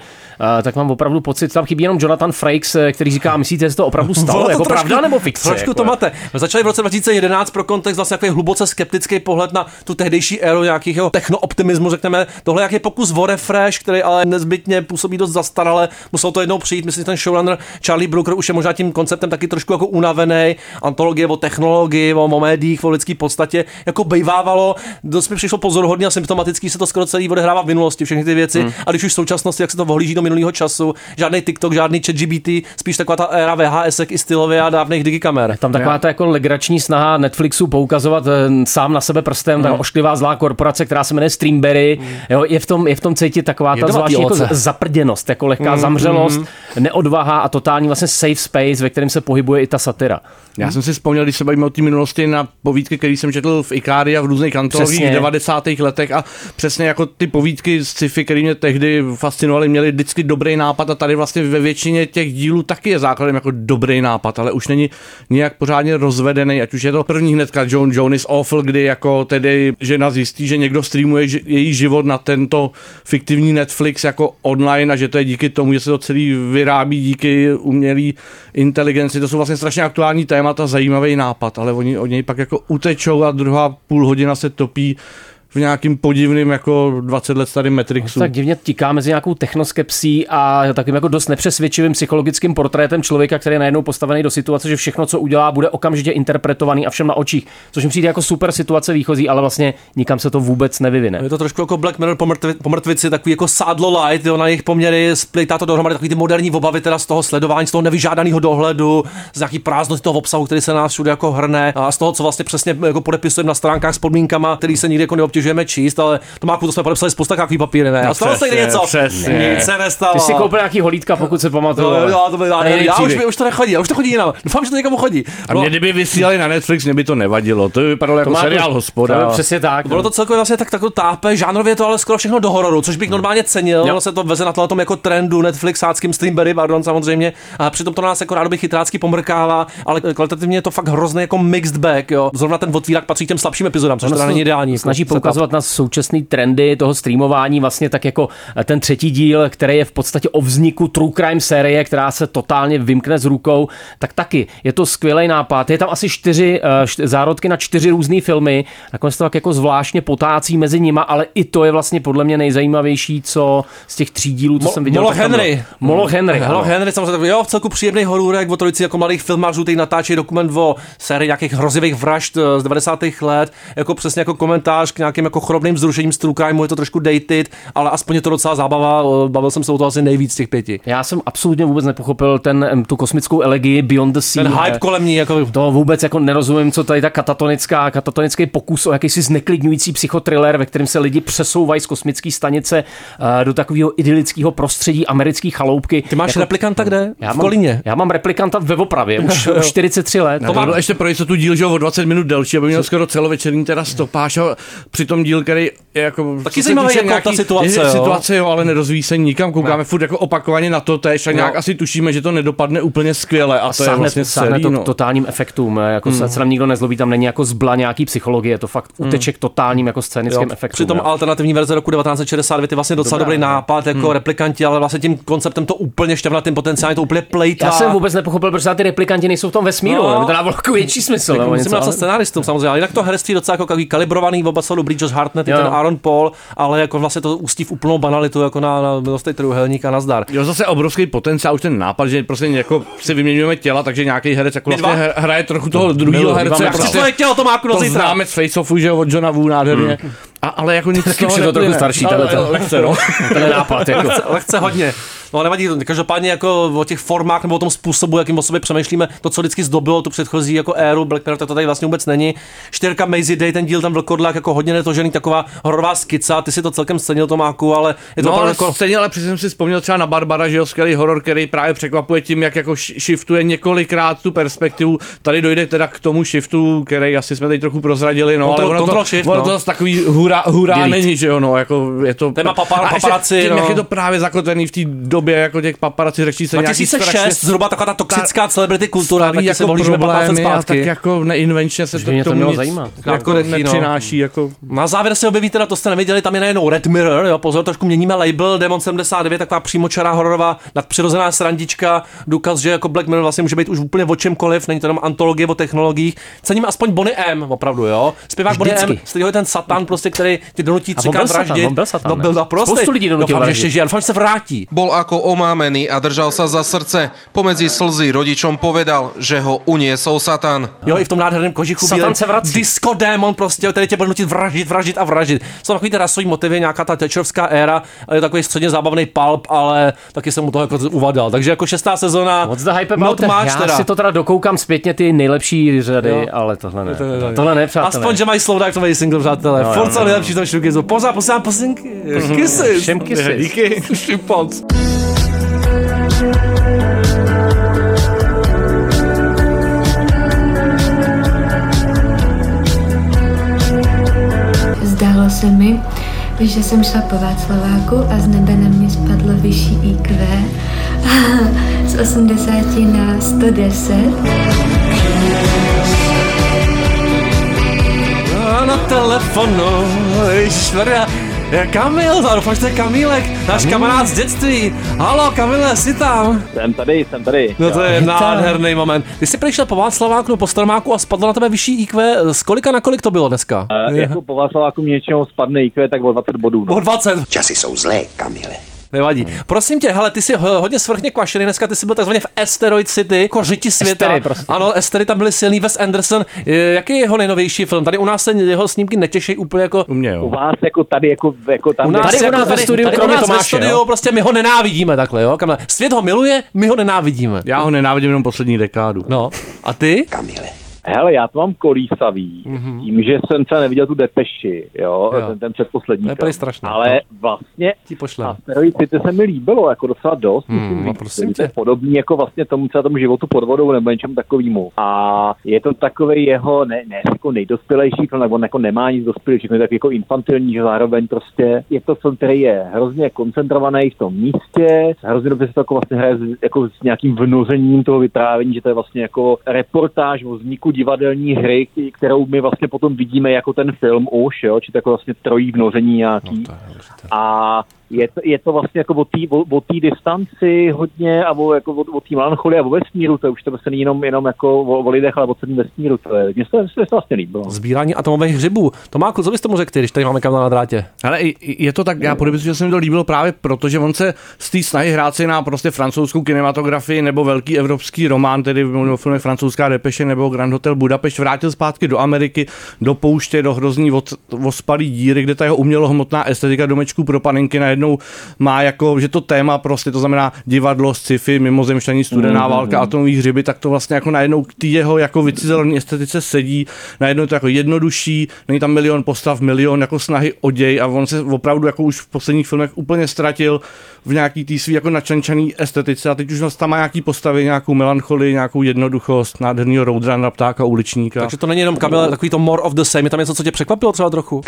[SPEAKER 7] eh, tak mám opravdu pocit, tam chybí jenom Jonathan Frakes, eh, který říká, myslíte, že se to opravdu stalo,
[SPEAKER 6] to
[SPEAKER 7] jako
[SPEAKER 6] trošku-
[SPEAKER 7] pravda nebo fikce?
[SPEAKER 6] Trošku
[SPEAKER 7] jako,
[SPEAKER 6] to máte. Začali v roce 2011 pro kontext vlastně takový hluboce skeptický pohled na tu tehdejší éru nějakého technooptimismu, řekněme. Tohle jak je pokus o refresh, který ale nezbytně působí dost zastarale. Musel to jednou přijít, myslím, že ten showrunner Charlie Brooker už je možná tím konceptem taky trošku jako unavený. Antologie o technologii, o, o médiích, o lidské podstatě, jako bejvávalo. Dost mi přišlo pozoruhodný a symptomatický se to skoro celý odehrává v minulosti, všechny ty věci.
[SPEAKER 7] Hmm.
[SPEAKER 6] A když už v současnosti, jak se to ohlíží do minulého času, žádný TikTok, žádný ChatGPT, spíš taková ta éra VHS i stylově a dávných digikamer.
[SPEAKER 7] Tam taková ta jako legrační snaha Netflixu poukazovat eh, sám na sebe prstem, ta ošklivá zlá korporace, která se jmenuje Streamberry, jo, je v tom, je v tom cítit taková taková ta zvláštní jako zaprděnost, jako lehká
[SPEAKER 6] Mm,
[SPEAKER 7] zamřelost,
[SPEAKER 6] mm.
[SPEAKER 7] neodvaha a totální vlastně safe space, ve kterém se pohybuje i ta satira.
[SPEAKER 9] Já jsem si vzpomněl, když se bavíme o té minulosti, na povídky, které jsem četl v Ikárii a v různých
[SPEAKER 7] Přesně.
[SPEAKER 9] v 90. letech a přesně jako ty povídky z sci-fi, které mě tehdy fascinovaly, měly vždycky dobrý nápad a tady vlastně ve většině těch dílů taky je základem jako dobrý nápad, ale už není nějak pořádně rozvedený, ať už je to první hnedka John Joan is Awful, kdy jako tedy žena zjistí, že někdo streamuje její život na tento fiktivní Netflix jako online a že to je díky tomu, že se to celý vyrábí díky umělé inteligenci. To jsou vlastně strašně aktuální témata, zajímavý nápad, ale oni od něj pak jako utečou a druhá půl hodina se topí v nějakým podivným jako 20 let starým Matrixu.
[SPEAKER 7] Tak divně tiká mezi nějakou technoskepsí a takovým jako dost nepřesvědčivým psychologickým portrétem člověka, který je najednou postavený do situace, že všechno, co udělá, bude okamžitě interpretovaný a všem na očích. Což mi přijde jako super situace výchozí, ale vlastně nikam se to vůbec nevyvine.
[SPEAKER 6] Je to trošku jako Black Mirror po, mrtvi, po mrtvici, takový jako sádlo light, jo, na jejich poměry, splitá to dohromady takový ty moderní obavy teda z toho sledování, z toho nevyžádaného dohledu, z nějaký prázdnosti toho obsahu, který se nás všude jako hrne a z toho, co vlastně přesně jako podepisujeme na stránkách s podmínkama, který se nikdy jako neobtěžujeme číst, ale to má to jsme podepsali spousta takový papíry, ne?
[SPEAKER 9] No
[SPEAKER 6] a stalo se něco?
[SPEAKER 9] přesně.
[SPEAKER 6] Nic se nestalo.
[SPEAKER 7] Ty si koupil nějaký holítka, pokud se pamatuju.
[SPEAKER 6] No, jo, to by, já,
[SPEAKER 7] A
[SPEAKER 6] já, už, už to nechodí, já už to chodí jinam. Doufám, že to někomu chodí.
[SPEAKER 9] A mě kdyby vysílali na Netflix, mě by to nevadilo. To by vypadalo jako
[SPEAKER 7] má
[SPEAKER 9] seriál hospoda.
[SPEAKER 7] přesně tak.
[SPEAKER 6] Bylo to celkově vlastně tak, tak tápe, žánrově je to ale skoro všechno do hororu, což bych normálně cenil. Ono se to veze na tom jako trendu Netflixáckým Streamberry, pardon, samozřejmě. A přitom to na nás jako rádoby chytrácky pomrkává, ale kvalitativně je to fakt hrozně jako mixed bag, jo. Zrovna ten otvírák patří k těm slabším epizodám, což teda není ideální. jako
[SPEAKER 7] Snaží. Poukazovat na současné trendy toho streamování, vlastně tak jako ten třetí díl, který je v podstatě o vzniku true crime série, která se totálně vymkne z rukou, tak taky je to skvělý nápad. Je tam asi čtyři eh, št- zárodky na čtyři různé filmy, nakonec to tak jako zvláštně potácí mezi nima, ale i to je vlastně podle mě nejzajímavější, co z těch tří dílů, co
[SPEAKER 6] Mo-
[SPEAKER 7] jsem viděl.
[SPEAKER 6] Moloch
[SPEAKER 7] tak tam bylo.
[SPEAKER 6] Henry.
[SPEAKER 7] Moloch Henry.
[SPEAKER 6] Moloch. Henry, samozřejmě, jo, v celku příjemný horůrek o trojici jako mladých filmářů, který natáčí dokument o sérii nějakých hrozivých vražd eh, z 90. let, jako přesně jako komentář k nějakým jako chorobným zrušením crimeu, je to trošku dated, ale aspoň je to docela zábava, eh, bavil jsem se o to asi nejvíc z těch pěti.
[SPEAKER 7] Já jsem absolutně vůbec nepochopil ten, tu kosmickou elegii Beyond the Sea.
[SPEAKER 6] Ten hype kolem ní, jako
[SPEAKER 7] To vůbec jako nerozumím, co tady ta katatonická, katatonický pokus o jakýsi zneklidňující psychotriller, ve kterém se lidi přesouvají z kosmické stanice eh, do takového idylického prostředí americké chaloupky.
[SPEAKER 6] Ty máš replikanta kde?
[SPEAKER 7] Já
[SPEAKER 6] v
[SPEAKER 7] mám,
[SPEAKER 6] Kolíně.
[SPEAKER 7] Já mám replikanta ve Opravě, už, už 43 let.
[SPEAKER 9] To byl ještě pro jistotu díl, že o 20 minut delší, aby měl skoro celovečerní teda stopáž a přitom díl, který je jako...
[SPEAKER 6] Taky zajímavý
[SPEAKER 9] týče
[SPEAKER 6] jako ta situace,
[SPEAKER 9] je,
[SPEAKER 6] jo.
[SPEAKER 9] situace, jo, ale nerozvíjí se nikam, koukáme
[SPEAKER 6] Ne.
[SPEAKER 9] furt jako opakovaně na to tež a nějak
[SPEAKER 6] No.
[SPEAKER 9] asi tušíme, že to nedopadne úplně skvěle a to je
[SPEAKER 7] sáhne,
[SPEAKER 9] vlastně
[SPEAKER 7] sáhne
[SPEAKER 9] celý,
[SPEAKER 7] to
[SPEAKER 9] no.
[SPEAKER 7] k totálním efektům, eh, jako
[SPEAKER 6] Hmm.
[SPEAKER 7] se, se nám nikdo nezlobí, tam není jako zbla nějaký psychologie, je to fakt uteček totálním jako scénickým
[SPEAKER 6] Jo,
[SPEAKER 7] efektům.
[SPEAKER 6] Přitom
[SPEAKER 7] jo.
[SPEAKER 6] alternativní verze roku 1969 je vlastně docela
[SPEAKER 7] Dobrá,
[SPEAKER 6] dobrý
[SPEAKER 7] no.
[SPEAKER 6] nápad, jako
[SPEAKER 7] Hmm.
[SPEAKER 6] replikanti, ale vlastně tím konceptem to úplně šťavnatým potenciálně to úplně plejtvá.
[SPEAKER 7] Já jsem vůbec nepochopil, proč ty replikanti nejsou v tom vesmíru,
[SPEAKER 6] No.
[SPEAKER 7] no. to dávalo jako větší smysl.
[SPEAKER 6] Musím napsat scenáristům samozřejmě, ale jinak to herectví docela jako kalibrovaný, oba jsou dobrý Josh Hartnett, i
[SPEAKER 7] Jo.
[SPEAKER 6] ten Aaron Paul, ale jako vlastně to ústí v úplnou banalitu, jako na, na milostej trojuhelník a nazdar.
[SPEAKER 9] Jo, zase obrovský potenciál, už ten nápad, že prostě jako si vyměňujeme těla, takže nějaký herec jako vlastně hraje trochu toho druhého herce. prostě-
[SPEAKER 6] Přesně tělo to má jako do
[SPEAKER 9] to
[SPEAKER 6] zítra.
[SPEAKER 9] známe z Face-Offu, že jo, od Johna Woo nádherně. A, ale jako nic
[SPEAKER 7] Taky je to trochu starší,
[SPEAKER 9] No,
[SPEAKER 7] tenhle ten-
[SPEAKER 9] lehce, no.
[SPEAKER 7] Ten nápad, jako.
[SPEAKER 6] Lehce, lehce hodně. No nevadí, každopádně jako o těch formách nebo o tom způsobu, jakým o sobě přemýšlíme, to, co vždycky zdobilo tu předchozí jako éru Black Mirror, tak to tady vlastně vůbec není. Čtyřka Maisie Day, ten díl tam vlkodlák jako hodně netožený, taková hororová skica, ty si to celkem cenil Tomáku, ale je to
[SPEAKER 9] no, ale
[SPEAKER 6] jako...
[SPEAKER 9] stejně, ale přesně jsem si vzpomněl třeba na Barbara, že jo, skvělý horor, který právě překvapuje tím, jak jako sh- shiftuje několikrát tu perspektivu. Tady dojde teda k tomu shiftu, který asi jsme teď trochu prozradili, no,
[SPEAKER 6] Control-
[SPEAKER 9] ale ono
[SPEAKER 6] control
[SPEAKER 9] to,
[SPEAKER 6] shift,
[SPEAKER 9] ono
[SPEAKER 6] no.
[SPEAKER 9] to takový hurá, hurá
[SPEAKER 6] Delete.
[SPEAKER 9] není, že jo, no, jako je to...
[SPEAKER 6] Téma papa-
[SPEAKER 9] A ještě
[SPEAKER 6] paparaci,
[SPEAKER 9] tím,
[SPEAKER 6] no.
[SPEAKER 9] jak je to právě zakotvený v té době, jako těch paparaci řeší se nějaký
[SPEAKER 6] 2006,
[SPEAKER 9] strašně
[SPEAKER 6] zhruba taková ta toxická celebrity kultura, se
[SPEAKER 9] jako
[SPEAKER 6] 15 let
[SPEAKER 9] problémy a tak jako neinvenčně se to
[SPEAKER 7] mě to
[SPEAKER 9] tomu
[SPEAKER 7] mělo
[SPEAKER 9] nic
[SPEAKER 7] zajímat.
[SPEAKER 9] jako
[SPEAKER 6] Krátkodechý, no.
[SPEAKER 9] nepřináší, jako...
[SPEAKER 6] Na závěr se objeví teda, to jste neviděli, tam je najednou Red Mirror, jo, pozor, trošku měníme label, Demon 79, taková přímočará hororová nadpřirozená srandička, důkaz, že jako Black Mirror vlastně může být už úplně o čemkoliv, není to jenom antologie o technologiích. Cením aspoň Bonnie M, opravdu, jo. Zpěvák Bonnie M, ten satan, prostě, který ti donutí
[SPEAKER 7] A on
[SPEAKER 6] třikrát
[SPEAKER 7] byl satan,
[SPEAKER 6] vraždit.
[SPEAKER 7] on byl satan,
[SPEAKER 6] no, byl naprosto.
[SPEAKER 7] Spoustu lidí donutil
[SPEAKER 6] Doufám, že žije, doufám, že se vrátí.
[SPEAKER 20] Bol ako omámený a držal sa za srdce. Pomedzi slzy rodičom povedal, že ho uniesol Satan.
[SPEAKER 6] Jo, i v tom nádherném kožichu
[SPEAKER 7] Satan se vrací.
[SPEAKER 6] Disco démon prostě, který tě bude nutit vraždit, vraždit a vraždit. Jsou takový ty rasový motivy, nějaká ta tečerovská éra, je takový středně zábavný pulp, ale taky jsem mu toho jako uvadal. Takže jako šestá sezona,
[SPEAKER 7] What's the hype
[SPEAKER 6] not
[SPEAKER 7] about?
[SPEAKER 6] much
[SPEAKER 7] Já
[SPEAKER 6] teda.
[SPEAKER 7] si to teda dokoukám zpětně ty nejlepší řady,
[SPEAKER 6] Jo.
[SPEAKER 7] ale tohle ne.
[SPEAKER 6] To je-
[SPEAKER 7] Tohle ne, přátelé.
[SPEAKER 6] Aspoň, že mají slowdive single, přátelé.
[SPEAKER 7] No, no,
[SPEAKER 6] nejlepší She's on Shoegaze. Poza, posílám posinky. Kisses.
[SPEAKER 7] Všem kisses.
[SPEAKER 6] Díky. Šiponc.
[SPEAKER 21] Zdálo se mi, že jsem šla po Václaváku a z nebe na mě spadlo vyšší IQ z 80 na 110.
[SPEAKER 6] telefonu, ježišmarja, je Kamil, doufám, že to je Kamílek, náš kamarád z dětství. Halo, Kamile, jsi tam?
[SPEAKER 22] Jsem tady, jsem tady.
[SPEAKER 6] No to je nádherný moment. Ty jsi přišel po Václaváku, no po Starmáku a spadlo na tebe vyšší IQ. Z kolika na kolik to bylo dneska?
[SPEAKER 22] Uh, jako po Václaváku mě něčeho spadne IQ, tak o 20 bodů. No.
[SPEAKER 6] O 20.
[SPEAKER 22] Časy jsou zlé, Kamile.
[SPEAKER 6] Nevadí. Prosím tě, hele, ty jsi ho- hodně svrchně kvašený, dneska ty jsi byl takzvaně v Asteroid City, jako řiti světa.
[SPEAKER 7] Estery, prostě.
[SPEAKER 6] Ano, Estery tam byli silný, Wes Anderson. Jaký je jeho nejnovější film? Tady u nás se jeho snímky netěší úplně jako...
[SPEAKER 9] U mě,
[SPEAKER 22] U vás jako tady, jako, jako tam.
[SPEAKER 6] U nás,
[SPEAKER 7] Tady u
[SPEAKER 6] jako
[SPEAKER 7] nás ve studiu,
[SPEAKER 6] tady u
[SPEAKER 7] kromě
[SPEAKER 6] nás ve
[SPEAKER 7] Tomáše,
[SPEAKER 6] studiu,
[SPEAKER 7] jo?
[SPEAKER 6] prostě my ho nenávidíme takhle, jo? Kamile. Svět ho miluje, my ho nenávidíme.
[SPEAKER 9] Já ho nenávidím jenom poslední dekádu.
[SPEAKER 6] No, a ty?
[SPEAKER 22] Kamile. Hele, já to mám kolísavý, mm-hmm. tím, že jsem třeba neviděl tu Depeši, jo,
[SPEAKER 6] Jo.
[SPEAKER 22] ten, ten předposlední
[SPEAKER 6] To je strašný.
[SPEAKER 22] Ale
[SPEAKER 6] No.
[SPEAKER 22] vlastně
[SPEAKER 6] Ti pošlem.
[SPEAKER 22] Asteroid City se mi líbilo jako docela dost,
[SPEAKER 6] Hmm,
[SPEAKER 22] musím
[SPEAKER 6] no prosím tě.
[SPEAKER 22] podobný jako vlastně tomu třeba tomu životu pod vodou nebo něčemu takovému. A je to takový jeho, ne, ne jako nejdospělejší film, nebo on jako nemá nic dospělého, všechno je tak jako infantilní, že zároveň prostě je to film, který je hrozně koncentrovaný v tom místě, hrozně dobře se to jako vlastně hraje s, jako s nějakým vnořením toho vyprávění, že to je vlastně jako reportáž o vzniku divadelní hry, kterou my vlastně potom vidíme jako ten film už, jo, či to jako vlastně trojí vnoření nějaký. A je to, je to vlastně jako o té distanci hodně a o, jako o, o té melancholii a o vesmíru, to už to vlastně není jenom, jenom jako o, o lidech, ale o celém vesmíru. To je, mně se to, mně se to vlastně líbilo.
[SPEAKER 6] Sbírání atomových hřibů. Tomáku, co bys tomu řekl, když tady máme Kamila na drátě?
[SPEAKER 9] Ale je to tak, já podepisuji, že se mi to líbilo právě proto, že on se z té snahy hrát si na prostě francouzskou kinematografii nebo velký evropský román, tedy v filmech Francouzská depeše nebo Grand Hotel Budapešť, vrátil zpátky do Ameriky, do pouště, do hrozný od, ospalý díry, kde ta jeho umělohmotná estetika domečků pro panenky najednou má jako, že to téma prostě, to znamená divadlo, sci-fi, mimozemštění, studená
[SPEAKER 22] Mhm.
[SPEAKER 9] válka, atomový hřiby, tak to vlastně jako najednou k té jeho jako vycizelné estetice sedí, najednou je to jako jednodušší, není tam milion postav, milion jako snahy o děj a on se opravdu jako už v posledních filmech úplně ztratil v nějaký tý svý jako načančaný estetice a teď už tam má nějaký postavy, nějakou melancholii, nějakou jednoduchost, nádherného roadrunnera, ptáka, uličníka.
[SPEAKER 6] Takže to není jenom Kamile, takový to more of the same, je tam něco, co tě překvapilo třeba trochu?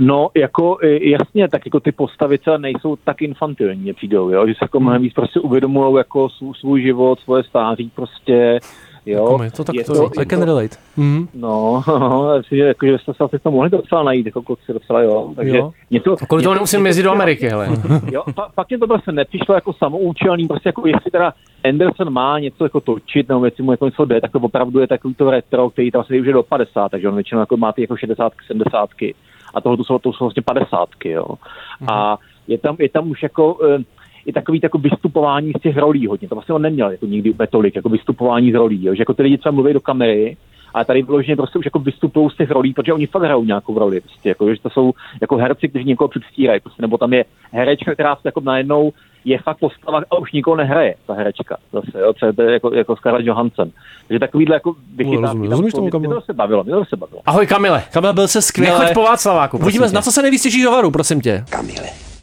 [SPEAKER 22] No, jako e, jasně, tak jako ty postavy třeba nejsou tak infantilní, mě přijdou, jo? že se jako mnohem víc prostě uvědomují jako svůj, svůj život, svoje stáří prostě, jo.
[SPEAKER 6] Jako my, to tak
[SPEAKER 22] Je
[SPEAKER 6] to, I can relate. Mhm.
[SPEAKER 22] No, že, jako, že jste se asi to mohli docela najít, jako kluci docela jo. Takže
[SPEAKER 7] Jo.
[SPEAKER 22] Něco,
[SPEAKER 7] A kvůli tomu nemusím jezdit do Ameriky, hele.
[SPEAKER 22] Jo, fa- fakt mě to prostě nepřišlo jako samoučelný, prostě jako jestli teda Anderson má něco jako točit, nebo jestli mu jako něco jde, tak to opravdu je takový to retro, který tam vlastně už je do 50, takže on většinou jako má ty jako 60, 70. A tohle to jsou, to jsou vlastně 50, jo. A je tam, je tam už jako eh, i takový jako vystupování z těch rolí hodně. To vlastně on neměl jako nikdy úplně tolik, jako vystupování z rolí, jo. že jako ty lidi třeba mluví do kamery, a tady vyloženě prostě už jako vystupují z těch rolí, protože oni fakt hrajou nějakou roli. Prostě, jako, že to jsou jako herci, kteří někoho předstírají. Prostě, nebo tam je herečka, která se jako najednou je fakt postava a už nikoho nehraje, ta herečka. Zase, jo, třeba to je jako, jako Scarlett Johansson. Takže takovýhle jako vychytávky.
[SPEAKER 6] rozumím, tomu, Kamile?
[SPEAKER 22] Mě to se bavilo, mě to se bavilo.
[SPEAKER 7] Ahoj Kamile.
[SPEAKER 6] Kamile, byl se skvěle.
[SPEAKER 7] Nechoď po Václaváku, tě.
[SPEAKER 6] na co se nejvíc těšíš do varu, prosím tě.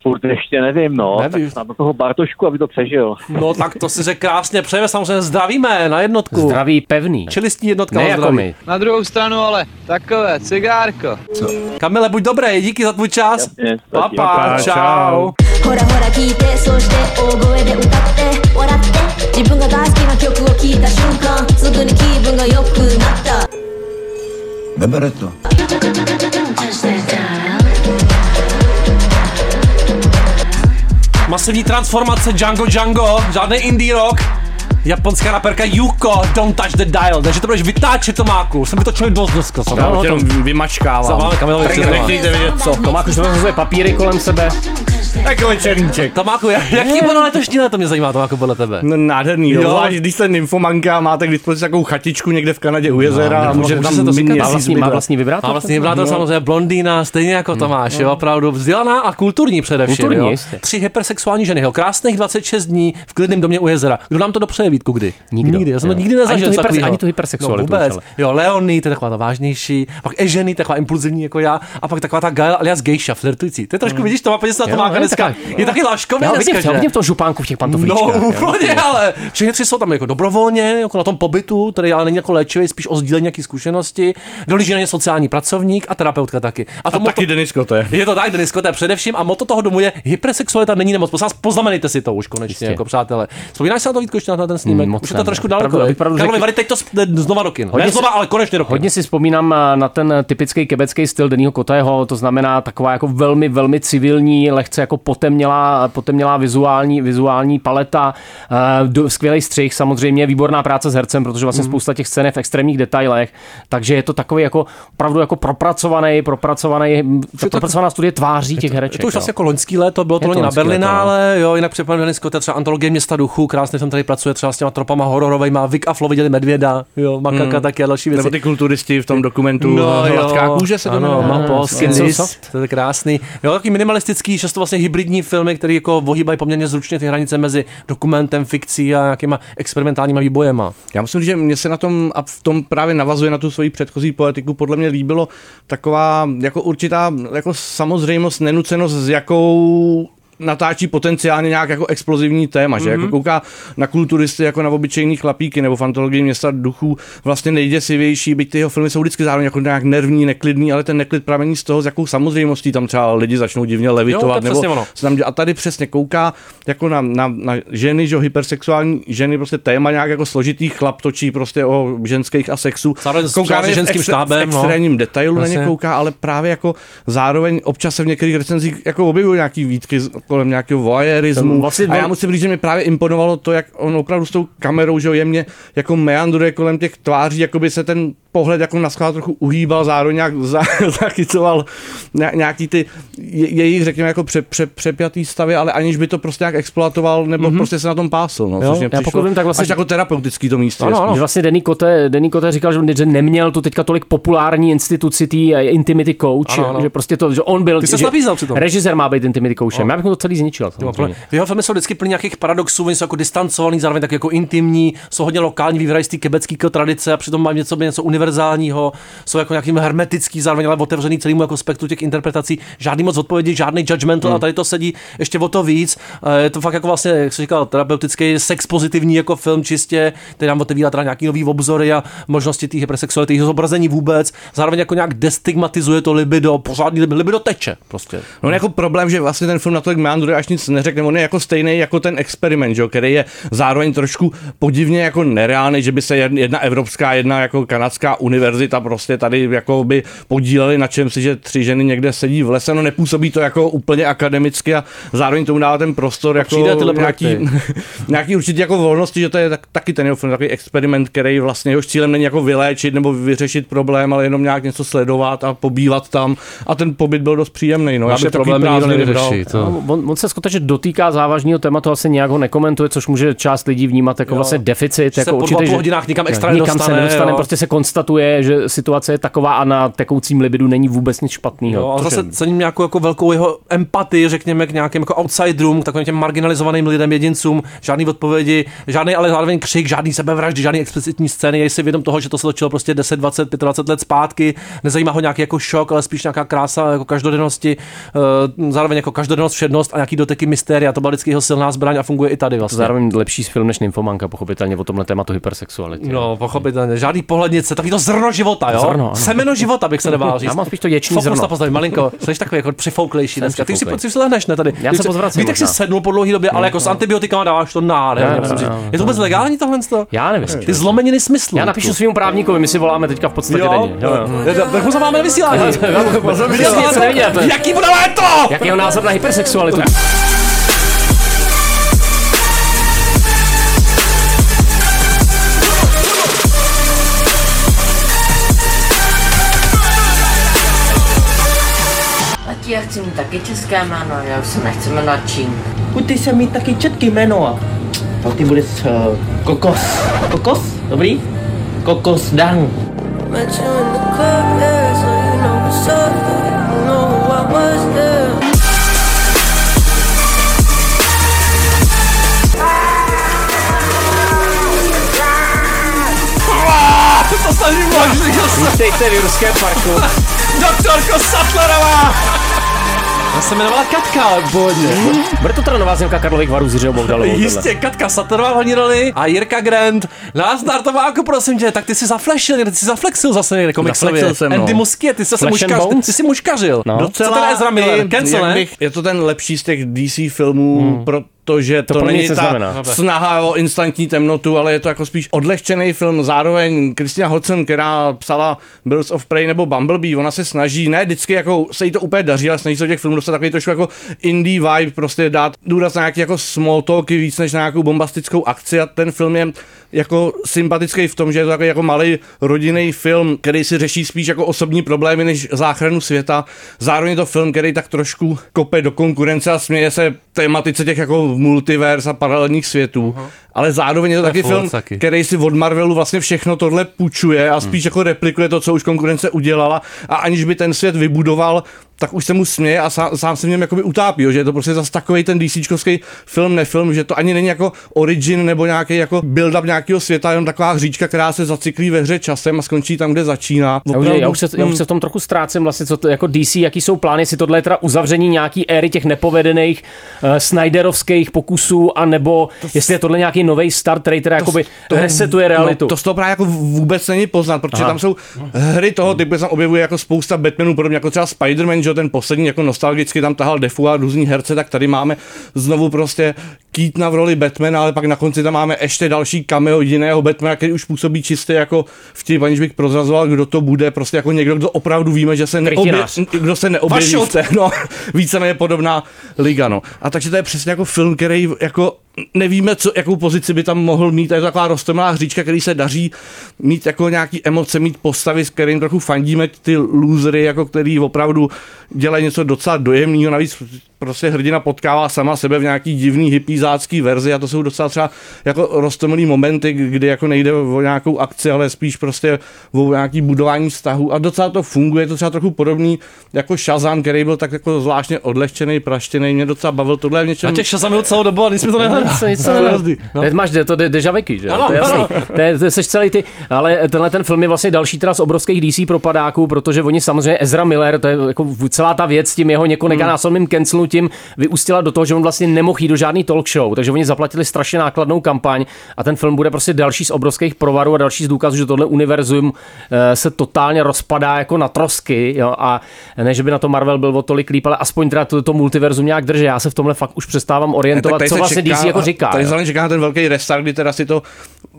[SPEAKER 22] Furt ještě nevím, no.
[SPEAKER 6] Nevím.
[SPEAKER 22] Tak snad do toho Bartošku, aby to přežil.
[SPEAKER 6] No tak to si řekl krásně, přejeme samozřejmě zdravíme na jednotku.
[SPEAKER 7] Zdraví pevný.
[SPEAKER 6] Čelistní jednotka
[SPEAKER 7] ne jako my.
[SPEAKER 23] Na druhou stranu ale takové cigárko. Co?
[SPEAKER 6] Kamile, buď dobrý, díky za tvůj čas.
[SPEAKER 22] Jasně,
[SPEAKER 6] Papa,
[SPEAKER 22] pa,
[SPEAKER 6] čau.
[SPEAKER 22] čau.
[SPEAKER 3] Hora hora kite, sošte ogoe de utatte, waratte, jibun ga na kyoku o kiita shunkan, sugu ni kibun ga yoku natta.
[SPEAKER 16] Nebere to.
[SPEAKER 6] Masivní transformace Django Django, žádný indie rock. Japonská raperka Yuko, Don't Touch the Dial. Takže to budeš vytáčet, Tomáku. Jsem vytočil dost dneska.
[SPEAKER 9] Já ho
[SPEAKER 6] tom.
[SPEAKER 9] jenom vymačkávám. Tak
[SPEAKER 6] Cizerovi.
[SPEAKER 9] nechtějte vidět, co.
[SPEAKER 7] Už rozhazuje papíry kolem sebe.
[SPEAKER 9] Jako večerníček.
[SPEAKER 6] Tomáku, jak- jaký bylo letošní léto, mě zajímá Tomáku podle tebe.
[SPEAKER 9] No, nádherný, jo.
[SPEAKER 6] Jo.
[SPEAKER 9] Zvlášť, když jste nymfomanka, máte k dispozici takovou chatičku někde v Kanadě u jezera
[SPEAKER 6] No,
[SPEAKER 9] a
[SPEAKER 6] může
[SPEAKER 9] tam
[SPEAKER 6] se to říkat. Má vlastní- má
[SPEAKER 7] vlastní vibrátor?
[SPEAKER 6] Má vlastní vibrátor
[SPEAKER 9] No.
[SPEAKER 6] samozřejmě blondýna, stejně jako Tomáš, jo, opravdu vzdělaná a kulturní především.
[SPEAKER 7] Kulturní,
[SPEAKER 6] jo. Tři hypersexuální ženy, jo, krásných 26 dní v klidném domě u jezera. Kdo nám to dopřeje, Vítku, kdy?
[SPEAKER 7] Nikdo.
[SPEAKER 6] Nikdy, já jsem to nikdy
[SPEAKER 7] Ani
[SPEAKER 6] nezažil.
[SPEAKER 7] tu hyper- ani tu hypersexualitu
[SPEAKER 6] No, vůbec. Jo, Leonie, to je taková ta vážnější, pak Eženy, taková impulzivní jako já, a pak taková ta Gael alias Geisha, flirtující. To je trošku, vidíš, to má podívat na
[SPEAKER 7] Hmm.
[SPEAKER 6] Tomáka dneska. Je taky
[SPEAKER 7] ho
[SPEAKER 6] dneska,
[SPEAKER 7] vidím, v-
[SPEAKER 6] že?
[SPEAKER 7] vidím v tom župánku v těch pantoflíčkách.
[SPEAKER 6] No úplně, ale všechny tři jsou tam jako dobrovolně, jako na tom pobytu, který ale není jako léčivý, spíš o sdílení nějaké zkušenosti. Dolíží na ně sociální pracovník a terapeutka taky.
[SPEAKER 9] A taky Denis Kote.
[SPEAKER 6] Je to tak, Denis Kote především a moto toho domu je hypersexualita není nemoc. Prosím poznamenejte si to už konečně,
[SPEAKER 7] Jistě.
[SPEAKER 6] jako přátelé. Vzpomínáš se na to Vítku, ještě na ten snímek?
[SPEAKER 7] Mm,
[SPEAKER 6] už je to trošku daleko. Karlovy Vary, teď to znova do kin.
[SPEAKER 7] Hodně
[SPEAKER 6] Ne
[SPEAKER 7] si-
[SPEAKER 6] znova, ale konečně do kin.
[SPEAKER 7] Hodně si vzpomínám eh, na ten typický kebecký styl Denního Kotého, to znamená taková jako velmi, velmi civilní, lehce jako potemnělá, potemnělá vizuální, vizuální paleta, eh, do- skvělý střih, samozřejmě výborná práce s hercem, protože vlastně
[SPEAKER 6] Mhm.
[SPEAKER 7] spousta těch scén je v extrémních detailech, takže je to takový jako opravdu jako propracovaný, propracovaný, ta propracovaná studie tváří těch hereček.
[SPEAKER 6] Je to už vlastně jako loňský léto, bylo to
[SPEAKER 7] Je to
[SPEAKER 6] loni na Berlinále, jo, jinak připravil Denis Kote, třeba antologie města duchu, krásně tam tady pracuje třeba s těma tropama hororovejma, Vic a Flo viděli medvěda, jo, makaka
[SPEAKER 9] Hmm.
[SPEAKER 6] taky a další věci.
[SPEAKER 9] Nebo ty kulturisti v tom dokumentu
[SPEAKER 6] No,
[SPEAKER 9] Hladká
[SPEAKER 6] jo.
[SPEAKER 9] kůže se to
[SPEAKER 6] ano,
[SPEAKER 9] jmenuje.
[SPEAKER 6] Mapo,
[SPEAKER 9] Skin
[SPEAKER 6] Nis,
[SPEAKER 9] Soft.
[SPEAKER 6] to je krásný. Jo, taky minimalistický, často vlastně hybridní filmy, které jako ohýbají poměrně zručně ty hranice mezi dokumentem, fikcí a nějakýma experimentálníma výbojema.
[SPEAKER 9] Já myslím, že mě se na tom a v tom právě navazuje na tu svoji předchozí poetiku, podle mě líbilo taková jako určitá jako samozřejmost, nenucenost, s jakou natáčí potenciálně nějak jako explozivní téma, že
[SPEAKER 6] Mhm.
[SPEAKER 9] jako kouká na kulturisty jako na obyčejný chlapíky nebo fantologii města duchů vlastně nejděsivější, byť ty jeho filmy jsou vždycky zároveň jako nějak nervní, neklidný, ale ten neklid pramení z toho, s jakou samozřejmostí tam třeba lidi začnou divně
[SPEAKER 6] Jo, to
[SPEAKER 9] levitovat,
[SPEAKER 6] je
[SPEAKER 9] nebo
[SPEAKER 6] ono.
[SPEAKER 9] tam a tady přesně kouká jako na, na, na ženy, že jo, hypersexuální ženy, prostě téma nějak jako složitý chlap točí prostě o ženských a sexu.
[SPEAKER 6] Zároveň s
[SPEAKER 9] kouká na v
[SPEAKER 6] ženským
[SPEAKER 9] extra-
[SPEAKER 6] štábem,
[SPEAKER 9] v
[SPEAKER 6] no.
[SPEAKER 9] extrémním detailu na
[SPEAKER 6] Jasně.
[SPEAKER 9] ně kouká, ale právě jako zároveň občas se v některých recenzích jako objevují nějaký výtky kolem nějakého voyeurismu.
[SPEAKER 7] Vlastně
[SPEAKER 9] a já musím říct, že mi právě imponovalo to, jak on opravdu s tou kamerou, že jo, jemně jako meandruje kolem těch tváří, jako by se ten pohled jako na schvál trochu uhýbal, zároveň nějak za, zachycoval ně- nějaký ty je, jejich, řekněme, jako pře, pře, přepjatý stavy, ale aniž by to prostě nějak exploatoval, nebo mm-hmm. prostě se na tom pásl. No,
[SPEAKER 7] Jo,
[SPEAKER 9] což mě
[SPEAKER 7] já
[SPEAKER 9] přišlo
[SPEAKER 7] pokud vím, tak vlastně-
[SPEAKER 9] až jako terapeutický to místo. je spíš.
[SPEAKER 7] Že vlastně Denny Kote, Denny Kote říkal, že, že neměl tu teďka tolik populární instituci tý eh, intimity coach,
[SPEAKER 6] Ano, ano.
[SPEAKER 7] že prostě to, že on byl,
[SPEAKER 6] Ty
[SPEAKER 7] že
[SPEAKER 6] nabízel přitom.
[SPEAKER 7] režisér má být intimity coachem.
[SPEAKER 6] No.
[SPEAKER 7] Já bych mu to celý zničil.
[SPEAKER 6] Ty jeho filmy jsou vždycky plný nějakých paradoxů, oni jsou jako distancovaný, zároveň tak jako intimní, jsou hodně lokální, vyvírají z té quebecké tradice a přitom mají něco, něco univerzálního, jsou jako nějakým hermetický, zároveň ale otevřený celému jako spektru těch interpretací, žádný moc odpovědi, žádný judgmental
[SPEAKER 9] Hmm.
[SPEAKER 6] a tady to sedí ještě o to víc. Je to fakt jako vlastně, jak jsi říkal, terapeutický, sex pozitivní jako film čistě, který nám otevírá teda nějaký nový obzory a možnosti té hypersexuality, zobrazení vůbec, zároveň jako nějak destigmatizuje to libido, pořádný libido, libido teče prostě.
[SPEAKER 9] No jako problém, že vlastně ten film natolik meandruje, až nic neřekne. On je jako stejný jako ten experiment, že? jo, který je zároveň trošku podivně jako nereálný, že by se jedna, jedna evropská, jedna jako kanadská univerzita prostě tady jako by podíleli na čem si, že tři ženy někde sedí v lese. No nepůsobí to jako úplně akademicky a zároveň tomu dává ten prostor jako
[SPEAKER 6] přijde tyhle
[SPEAKER 9] nějaký, nějaký určitě jako volnosti, že to je tak, taky ten jeho film, takový experiment, který vlastně jehož cílem není jako vyléčit nebo vyřešit problém, ale jenom nějak něco sledovat a pobývat tam. A ten pobyt byl dost příjemný. No, já
[SPEAKER 6] Naše problémy nikdo nevyřeší, to-
[SPEAKER 7] No, on, on, se skutečně dotýká závažného tématu, asi nějak ho nekomentuje, což může část lidí vnímat jako
[SPEAKER 6] Jo.
[SPEAKER 7] vlastně deficit.
[SPEAKER 6] Že se
[SPEAKER 7] jako
[SPEAKER 6] po
[SPEAKER 7] určitý,
[SPEAKER 6] dvou hodinách nikam extra
[SPEAKER 7] nikam
[SPEAKER 6] nedostane,
[SPEAKER 7] se nedostane,
[SPEAKER 6] jo.
[SPEAKER 7] prostě se konstatuje, že situace je taková a na tekoucím libidu není vůbec nic špatného.
[SPEAKER 6] Jo, a
[SPEAKER 7] což je-
[SPEAKER 6] zase cením nějakou jako velkou jeho empatii, řekněme, k nějakým jako outsiderům, k takovým těm marginalizovaným lidem, jedincům, žádný odpovědi, žádný ale zároveň křik, žádný sebevraždy, žádný explicitní scény, je si vědom toho, že to se točilo prostě 10, 20, 25 let zpátky, nezajímá ho nějaký jako šok, ale spíš nějaká krása jako každodennosti, eh, zároveň jako každodennost, všednost a nějaký doteky mystéria, to byla vždycky jeho silná zbraň a funguje i tady
[SPEAKER 7] to
[SPEAKER 6] vlastně.
[SPEAKER 7] zároveň lepší film než Nymphomanka, pochopitelně o tomhle tématu hypersexuality.
[SPEAKER 6] No, pochopitelně. Žádný pohlednice, takový to zrno života, jo?
[SPEAKER 7] Zrno, ano.
[SPEAKER 6] Semeno života bych se nebál říct.
[SPEAKER 7] Já mám spíš to děčný
[SPEAKER 6] Fokus
[SPEAKER 7] zrno.
[SPEAKER 6] na postavě, malinko. Jsi takový jako přifouklejší dneska. Ty si, si lehneš, ne tady.
[SPEAKER 7] Já se pozvracím
[SPEAKER 6] Víte, jak jsi sednul po dlouhé době, ale jako s antibiotikama dáváš to nádherně. Je to vůbec legální tohle?
[SPEAKER 7] Já nevím.
[SPEAKER 6] Ty zlomeniny smyslu.
[SPEAKER 7] Já napíšu svým právníkovi, my si voláme teďka v podstatě denně.
[SPEAKER 6] Tak mu zamáme na vysílání. Jaký bude léto?
[SPEAKER 7] Jaký je názor na hypersexualitu?
[SPEAKER 8] Děti, já chci mít taky české jméno, já už se nechci jmenovat Čín.
[SPEAKER 24] Ty se mít taky český jméno. A ty budeš uh, kokos. Kokos? Dobrý? Kokos Dan.
[SPEAKER 3] Met you in the club, yeah, so you know what's up. You know who I was there.
[SPEAKER 6] To se nemožný, že se...
[SPEAKER 7] Vítejte v Jurském parku.
[SPEAKER 6] Doktorko Sattlerová! Já se jmenovala Katka, původně.
[SPEAKER 7] Bude to teda nová zněmka Karlových varů s Jiřiho Bohdalovou.
[SPEAKER 6] Jistě, Katka Sattlerová hlavní roli a Jirka Grant. Nazdar Tomáku, prosím tě, tak ty si zaflešil, ty si zaflexil zase někde komiksově.
[SPEAKER 9] Zaflexil jsem, no.
[SPEAKER 6] Andy Muschie, ty jsi se
[SPEAKER 7] Bones?
[SPEAKER 6] ty jsi muškařil.
[SPEAKER 7] No.
[SPEAKER 6] Co ten Ezra Miller? Cancel,
[SPEAKER 9] jak
[SPEAKER 6] ne?
[SPEAKER 9] bych- Je to ten lepší z těch DC filmů, hmm. protože to,
[SPEAKER 7] To pro mě
[SPEAKER 9] není ta
[SPEAKER 7] neznamená.
[SPEAKER 9] snaha o instantní temnotu, ale je to jako spíš odlehčený film. Zároveň Christina Hodson, která psala Birds of Prey nebo Bumblebee, ona se snaží, ne vždycky jako se jí to úplně daří, ale snaží se do těch filmů dostat takový trošku jako indie vibe, prostě dát důraz na nějaký jako small talky víc než na nějakou bombastickou akci a ten film je jako sympatický v tom, že je to takový jako malý rodinný film, který si řeší spíš jako osobní problémy než záchranu světa. Zároveň je to film, který tak trošku kope do konkurence a směje se tématice těch jako multivers a paralelních světů. Ale zároveň je to
[SPEAKER 6] To
[SPEAKER 9] taky film,
[SPEAKER 6] taky.
[SPEAKER 9] který si od Marvelu vlastně všechno tohle půjčuje a spíš jako replikuje to, co už konkurence udělala a aniž by ten svět vybudoval, tak už se mu směje a sám, sám se v něm jakoby utápí, jo, že je to prostě zase takový ten DCčkovský film, nefilm, že to ani není jako origin nebo nějaký jako build-up nějakého světa, jenom taková hříčka, která se zacyklí ve hře časem a skončí tam, kde začíná.
[SPEAKER 7] Já už, já, už se, já už se v tom trochu ztrácím, vlastně, co to, jako DC, jaký jsou plány, jestli tohle je teda uzavření nějaký éry těch nepovedených uh, Snyderovských pokusů, anebo jestli je tohle nějaký nový start, který teda jakoby resetuje realitu.
[SPEAKER 9] No, to z toho právě jako vůbec není poznat, protože
[SPEAKER 7] Aha.
[SPEAKER 9] tam jsou hry toho typu, se tam objevuje jako spousta Batmanů, podobně jako třeba Spider-Man, že ten poslední jako nostalgicky tam tahal Defu a různý herce, tak tady máme znovu prostě Keatona v roli Batmana, ale pak na konci tam máme ještě další cameo jiného Batmana, který už působí čistě jako vtip, aniž bych prozrazoval, kdo to bude, prostě jako někdo, kdo opravdu víme, že se
[SPEAKER 7] Krytinář.
[SPEAKER 9] kdo se neobjeví v té, no, víceméně podobná liga, no. A takže to je přesně jako film, který jako nevíme, co, jakou pozici by tam mohl mít. Je to taková rostomilá hříčka, který se daří mít jako nějaký emoce, mít postavy, s kterým trochu fandíme ty losery, jako který opravdu dělají něco docela dojemného. Navíc prostě hrdina potkává sama sebe v nějaký divný hypízácký verzi a to jsou docela třeba jako rostomilý momenty, kdy jako nejde o nějakou akci, ale spíš prostě o nějaký budování vztahu a docela to funguje, je to třeba trochu podobný jako Shazam, který byl tak jako zvláštně odlehčený, praštěný, mě docela bavil tohle je v něčem.
[SPEAKER 6] A těch šazamil celou dobu a nic mi to nehledá.
[SPEAKER 7] Nic, nic.
[SPEAKER 6] No.
[SPEAKER 7] Teď máš de, to de, deja že?
[SPEAKER 6] Ano,
[SPEAKER 7] to je jasný. To je, to seš celý ty, ale tenhle ten film je vlastně další teda z obrovských DC propadáků, protože oni samozřejmě Ezra Miller, to je jako celá ta věc s tím jeho několikanásobným cancelnutím vyústila do toho, že on vlastně nemohl jít do žádný talk show, takže oni zaplatili strašně nákladnou kampaň a ten film bude prostě další z obrovských provarů a další z důkazů, že tohle univerzum eh, se totálně rozpadá jako na trosky jo, a ne, že by na to Marvel byl o tolik líp, ale aspoň teda to, to multiverzum nějak drží. Já se v tomhle fakt už přestávám orientovat,
[SPEAKER 9] tady
[SPEAKER 7] co vlastně DC jako říká.
[SPEAKER 9] Tady zároveň čeká ten velký restart, kdy teda si to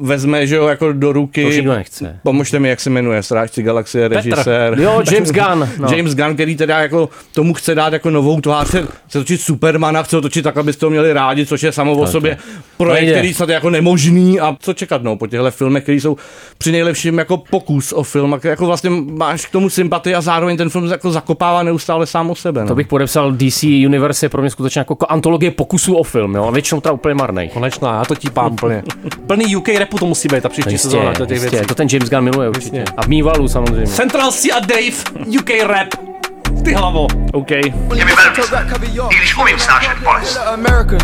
[SPEAKER 9] vezme, že jo, jako do ruky.
[SPEAKER 7] To nechce.
[SPEAKER 9] Pomožte mi, jak se jmenuje, Strážci galaxie,
[SPEAKER 7] Petr.
[SPEAKER 9] režisér.
[SPEAKER 7] Jo, James Gunn, no.
[SPEAKER 9] James Gunn, který teda jako tomu chce dát jako novou tvář, chce točit Supermana, chce ho točit tak, abyste ho měli rádi, což je samo o
[SPEAKER 7] To-
[SPEAKER 9] sobě
[SPEAKER 7] to-
[SPEAKER 9] projekt, který snad je jako nemožný a co čekat no, po těchto filmech, který jsou při nejlepším jako pokus o film, a jako vlastně máš k tomu sympatii a zároveň ten film jako zakopává neustále sám o sebe. No.
[SPEAKER 7] To bych podepsal DC Universe je pro mě skutečně jako antologie pokusů o film, jo, a většinou teda úplně marnej.
[SPEAKER 6] Konečná, já to típám úplně. Plný UK repu to musí být, ta příští
[SPEAKER 7] Jistě,
[SPEAKER 6] sezóna do těch
[SPEAKER 7] jistě,
[SPEAKER 6] věcí.
[SPEAKER 7] to ten James Gunn miluje určitě. A v Mývalu samozřejmě.
[SPEAKER 6] Central C a Dave, UK rap. Ty hlavo.
[SPEAKER 9] OK.
[SPEAKER 25] I když umím snášet bolest.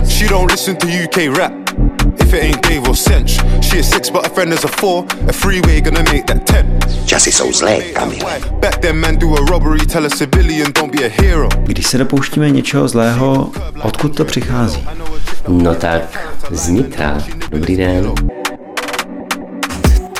[SPEAKER 25] She don't listen to UK rap. If it ain't Dave or Cinch. She is six, but her friend is a four. A freeway gonna make that ten.
[SPEAKER 16] Časy jsou zlé, Kamil.
[SPEAKER 25] Back then, man do a robbery, tell a civilian, don't be a hero.
[SPEAKER 26] Když se dopouštíme něčeho zlého, odkud to přichází?
[SPEAKER 27] No tak, znitra. Dobrý den.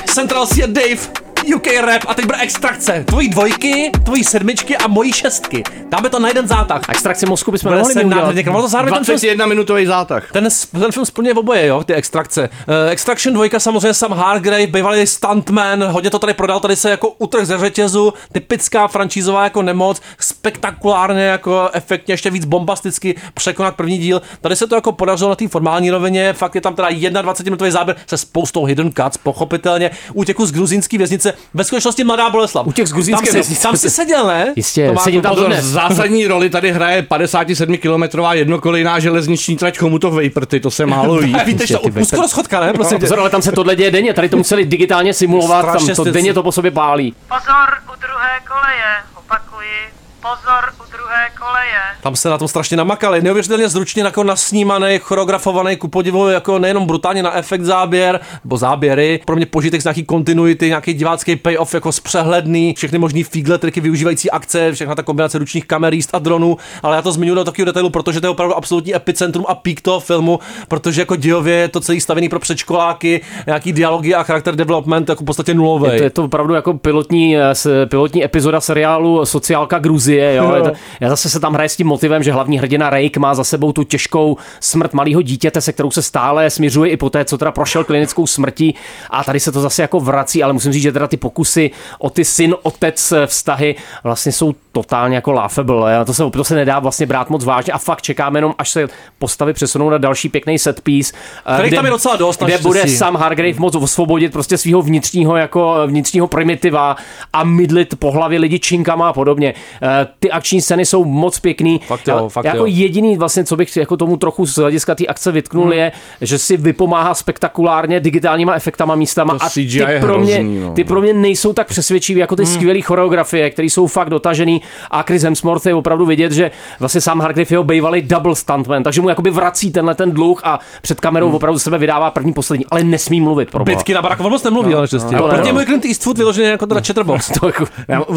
[SPEAKER 6] Central a Dave, UK rap a teď bude extrakce. Tvojí dvojky, tvojí sedmičky a mojí šestky. Dáme to na jeden zátah.
[SPEAKER 7] Extrakci mozku bychom
[SPEAKER 6] Bude
[SPEAKER 7] mi udělat.
[SPEAKER 6] krmalo to zároveň ten film
[SPEAKER 9] 21 minutový zátah.
[SPEAKER 6] Ten, ten film splňuje oboje, jo, ty extrakce. Uh, Extraction 2, samozřejmě Sam Hargrave, bývalý stuntman, hodně to tady prodal, tady se jako utrh ze řetězu, typická franšízová jako nemoc, spektakulárně, jako efektně, ještě víc bombasticky překonat první díl. Tady se to jako podařilo na té formální rovině, fakt je tam teda 21 minutový záběr se spoustou hidden cuts, pochopitelně, útěku z gruzínské věznice, Ve skutečnosti Mladá Boleslav. U
[SPEAKER 7] těch z gruzínské
[SPEAKER 6] tam si,
[SPEAKER 7] vesnice.
[SPEAKER 6] tam si seděl, ne?
[SPEAKER 7] Jistě,
[SPEAKER 6] To má
[SPEAKER 7] sedím
[SPEAKER 6] to
[SPEAKER 7] tam
[SPEAKER 6] pozor.
[SPEAKER 7] dodnes.
[SPEAKER 9] Zásadní roli tady hraje 57-kilometrová jednokolejná železniční trať Chomutov Vejprty, to se málo ví.
[SPEAKER 6] Víte, že to úzko rozchodka, ne? Prosím.
[SPEAKER 7] Pozor, ale tam se tohle děje denně, tady to museli digitálně simulovat, tam to denně to po sobě pálí.
[SPEAKER 28] Pozor u druhé koleje. Pozor u druhé koleje.
[SPEAKER 6] Tam se na tom strašně namakali. Neuvěřitelně zručně jako nasnímaný, choreografovaný, ku podivu jako nejenom brutálně na efekt záběr, nebo záběry, pro mě požitek z nějaký kontinuity, nějaký divácký payoff jako zpřehledný, všechny možný fígle, triky využívající akce, všechna ta kombinace ručních kamer, a dronů, ale já to zmiňuji do takového detailu, protože to je opravdu absolutní epicentrum a pík toho filmu, protože jako dějově je to celý stavený pro předškoláky, nějaký dialogy a charakter development jako v podstatě nulový.
[SPEAKER 7] Je to, je to opravdu jako pilotní, eh, pilotní epizoda seriálu Sociálka Gruzie. Jo?
[SPEAKER 6] Jo.
[SPEAKER 7] Je to, já zase se tam hraje s tím motivem, že hlavní hrdina Rake má za sebou tu těžkou smrt malého dítěte, se kterou se stále směřuje i po té, co teda prošel klinickou smrtí. A tady se to zase jako vrací, ale musím říct, že teda ty pokusy o ty syn-otec eh, vztahy vlastně jsou totálně jako laughable. jo. To se, to se nedá vlastně brát moc vážně a fakt čekáme jenom, až se postavy přesunou na další pěkný set piece, eh,
[SPEAKER 6] Kterých tam je docela dost,
[SPEAKER 7] kde bude Sam Hargrave moc osvobodit prostě svého vnitřního jako vnitřního primitiva a mydlit po hlavě lidi činkama a podobně. Ty akční scény jsou moc pěkný.
[SPEAKER 6] Fakt jo, fakt
[SPEAKER 7] jako
[SPEAKER 6] jo.
[SPEAKER 7] jediný vlastně, co bych jako tomu trochu z hlediska té akce vytknul,
[SPEAKER 6] Hmm.
[SPEAKER 7] je, že si vypomáhá spektakulárně digitálníma efektama místama
[SPEAKER 9] To
[SPEAKER 7] a
[SPEAKER 9] CGI
[SPEAKER 7] ty
[SPEAKER 9] je
[SPEAKER 7] pro, mě,
[SPEAKER 9] hrozný, no.
[SPEAKER 7] ty pro mě nejsou tak přesvědčivý jako ty
[SPEAKER 6] Hmm.
[SPEAKER 7] skvělé choreografie, které jsou fakt dotažený a Chris Hemsworth je opravdu vidět, že vlastně sám Hargrave jeho bývalý double stuntman, takže mu jakoby vrací tenhle ten dluh a před kamerou
[SPEAKER 6] Hmm.
[SPEAKER 7] opravdu sebe vydává první poslední, ale nesmí mluvit. Pro.
[SPEAKER 6] Bitky na barak, on moc nemluví,
[SPEAKER 7] No,
[SPEAKER 6] ale
[SPEAKER 7] no,
[SPEAKER 6] No,
[SPEAKER 7] no,
[SPEAKER 6] Proti
[SPEAKER 7] no.
[SPEAKER 6] můj Clint Eastwood vyloženě jako teda chatterbox.
[SPEAKER 7] to jako,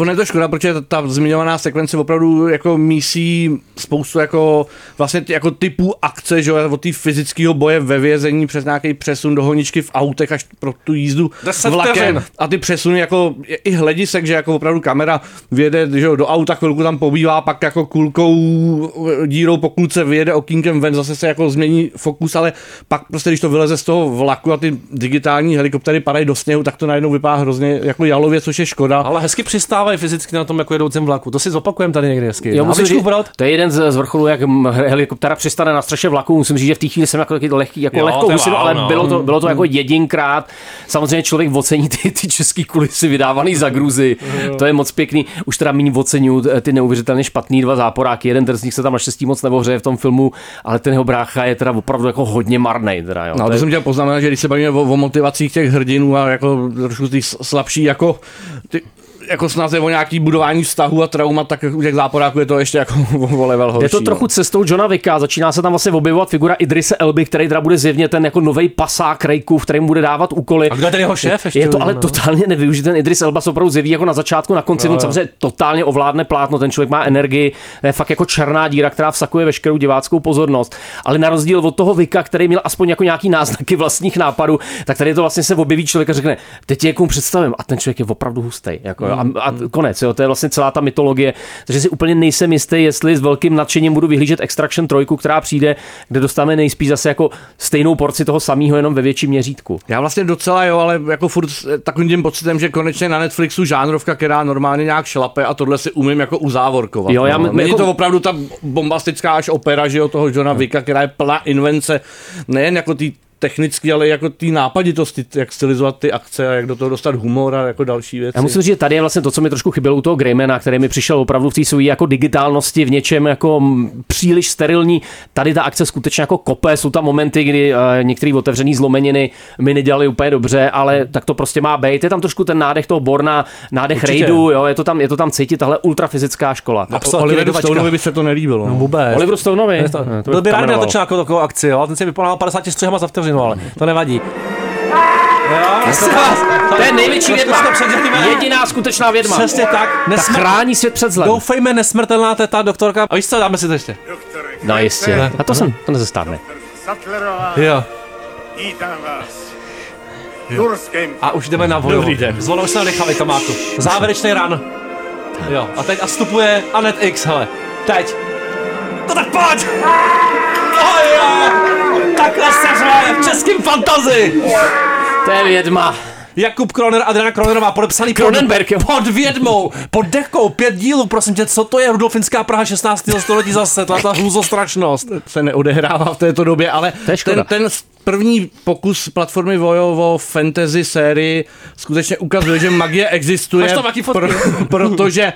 [SPEAKER 9] je to škoda, protože ta, ta zmiňovaná sekvence opravdu jako mísí spoustu jako vlastně jako typů akce, že od té fyzického boje ve vězení přes nějaký přesun do honičky v autech až pro tu jízdu
[SPEAKER 6] Deset
[SPEAKER 9] vlakem.
[SPEAKER 6] vteřin.
[SPEAKER 9] A ty přesuny jako i hledisek, že jako opravdu kamera vyjede že do auta, chvilku tam pobývá, pak jako kulkou dírou po kulce vyjede okýnkem ven, zase se jako změní fokus, ale pak prostě, když to vyleze z toho vlaku a ty digitální helikoptery padají do sněhu, tak to najednou vypadá hrozně jako jalově, což je škoda.
[SPEAKER 6] Ale hezky přistávají fyzicky na tom jako jedoucím vlaku. To si zopakujeme tady někdy hezky.
[SPEAKER 7] Jo, musím říct,
[SPEAKER 6] brát?
[SPEAKER 7] to je jeden z, z vrcholů, jak helikoptera přistane na střeše vlaku. Musím říct, že v té chvíli jsem jako taky lehký, jako
[SPEAKER 6] Jo,
[SPEAKER 7] lehkou
[SPEAKER 6] wow,
[SPEAKER 7] ale
[SPEAKER 6] no.
[SPEAKER 7] bylo to, bylo to jako jedinkrát. Samozřejmě člověk ocení ty, ty český kulisy vydávaný za gruzy. To je moc pěkný. Už teda méně oceňuju ty neuvěřitelně špatný dva záporáky. Jeden z nich se tam naštěstí moc nevohřeje v tom filmu, ale ten jeho brácha je teda opravdu jako hodně marný. Teda, jo.
[SPEAKER 9] No,
[SPEAKER 7] To
[SPEAKER 9] to
[SPEAKER 7] je-
[SPEAKER 9] jsem chtěl poznamenat, že když se bavíme o, o motivacích těch hrdinů a jako trošku ty slabší, jako ty, jako snaze o nějaký budování vztahu a trauma, tak u těch záporáků je to ještě jako o level horší.
[SPEAKER 7] Je to trochu cestou Johna Vicka, začíná se tam vlastně objevovat figura Idrise Elby, který teda bude zjevně ten jako nový pasák Rejku, v kterém bude dávat úkoly.
[SPEAKER 6] A kdo je ten jeho šéf ještě?
[SPEAKER 7] Je to ale
[SPEAKER 6] No.
[SPEAKER 7] totálně nevyužit. Ten Idris Elba se opravdu zjeví jako na začátku, na konci,
[SPEAKER 6] Jo,
[SPEAKER 7] on samozřejmě totálně ovládne plátno, ten člověk má energii, je fakt jako černá díra, která vsakuje veškerou diváckou pozornost. Ale na rozdíl od toho Vika, který měl aspoň jako nějaký náznaky vlastních nápadů, tak tady to vlastně se objeví člověk a řekne, teď tě někomu představím a ten člověk je opravdu hustý. Jako, jo, a, a, konec, jo, to je vlastně celá ta mytologie. Takže si úplně nejsem jistý, jestli s velkým nadšením budu vyhlížet Extraction 3, která přijde, kde dostáváme nejspíš zase jako stejnou porci toho samého, jenom ve větším měřítku.
[SPEAKER 9] Já vlastně docela jo, ale jako furt s takovým tím pocitem, že konečně na Netflixu žánrovka, která normálně nějak šlape a tohle si umím jako uzávorkovat.
[SPEAKER 7] Jo, já
[SPEAKER 9] no. Není
[SPEAKER 7] jako-
[SPEAKER 9] to opravdu ta bombastická až opera, že jo, toho Johna Vicka, která je plná invence, nejen jako ty technicky, ale jako ty nápaditosti, jak stylizovat ty akce a jak do toho dostat humor a jako další věci.
[SPEAKER 7] Já musím říct, že tady je vlastně to, co mi trošku chybělo u toho Greymana, který mi přišel opravdu v té své jako digitálnosti v něčem jako příliš sterilní. Tady ta akce skutečně jako kope, jsou tam momenty, kdy uh, některé otevřené zlomeniny mi nedělali úplně dobře, ale tak to prostě má být. Je tam trošku ten nádech toho Borna, nádech
[SPEAKER 6] Určitě.
[SPEAKER 7] Raidu, jo, je to tam, je to tam cítit, tahle ultrafyzická škola.
[SPEAKER 9] A Oliveru Stoneovi by se to nelíbilo.
[SPEAKER 6] No vůbec.
[SPEAKER 7] Oliveru Stoneovi?
[SPEAKER 6] Je to,
[SPEAKER 7] to
[SPEAKER 6] byl
[SPEAKER 7] bych
[SPEAKER 6] by rád, natočil jako takovou akci, jo? a ten si vypadal 50 střihama za vteřinu, ale to nevadí.
[SPEAKER 7] Vás, To je největší vědma. Jediná skutečná vědma.
[SPEAKER 6] Přesně tak.
[SPEAKER 7] Ta chrání svět před zlem.
[SPEAKER 6] Doufejme, nesmrtelná teta, doktorka. A víš co, dáme si to ještě.
[SPEAKER 7] No jistě. A to jsem, to nezestárne.
[SPEAKER 6] Jo.
[SPEAKER 29] vítám vás. Turském.
[SPEAKER 6] A už jdeme na vodu.
[SPEAKER 9] Dobrý den.
[SPEAKER 6] Zvono už se nadechali, Tomáku. Závěrečný ran. Jo, a teď a vstupuje Anet X, hele. Teď. No tak pojď! Oh, jo. Takhle se hraje v českým fantazi!
[SPEAKER 7] To je vědma.
[SPEAKER 6] Jakub Kroner, Adriana Kronerová, podepsaný pod-
[SPEAKER 7] Cronenberg, jo.
[SPEAKER 6] pod vědmou, pod dekou, pět dílů, prosím tě, co to je Rudolfinská Praha 16. století zase, ta, ta hluzostrašnost.
[SPEAKER 9] se neodehrává v této době, ale
[SPEAKER 7] To je škoda.
[SPEAKER 9] ten, ten první pokus platformy Vojo o fantasy sérii skutečně ukazuje, že magie existuje,
[SPEAKER 6] Máš tam taky fotky?
[SPEAKER 9] protože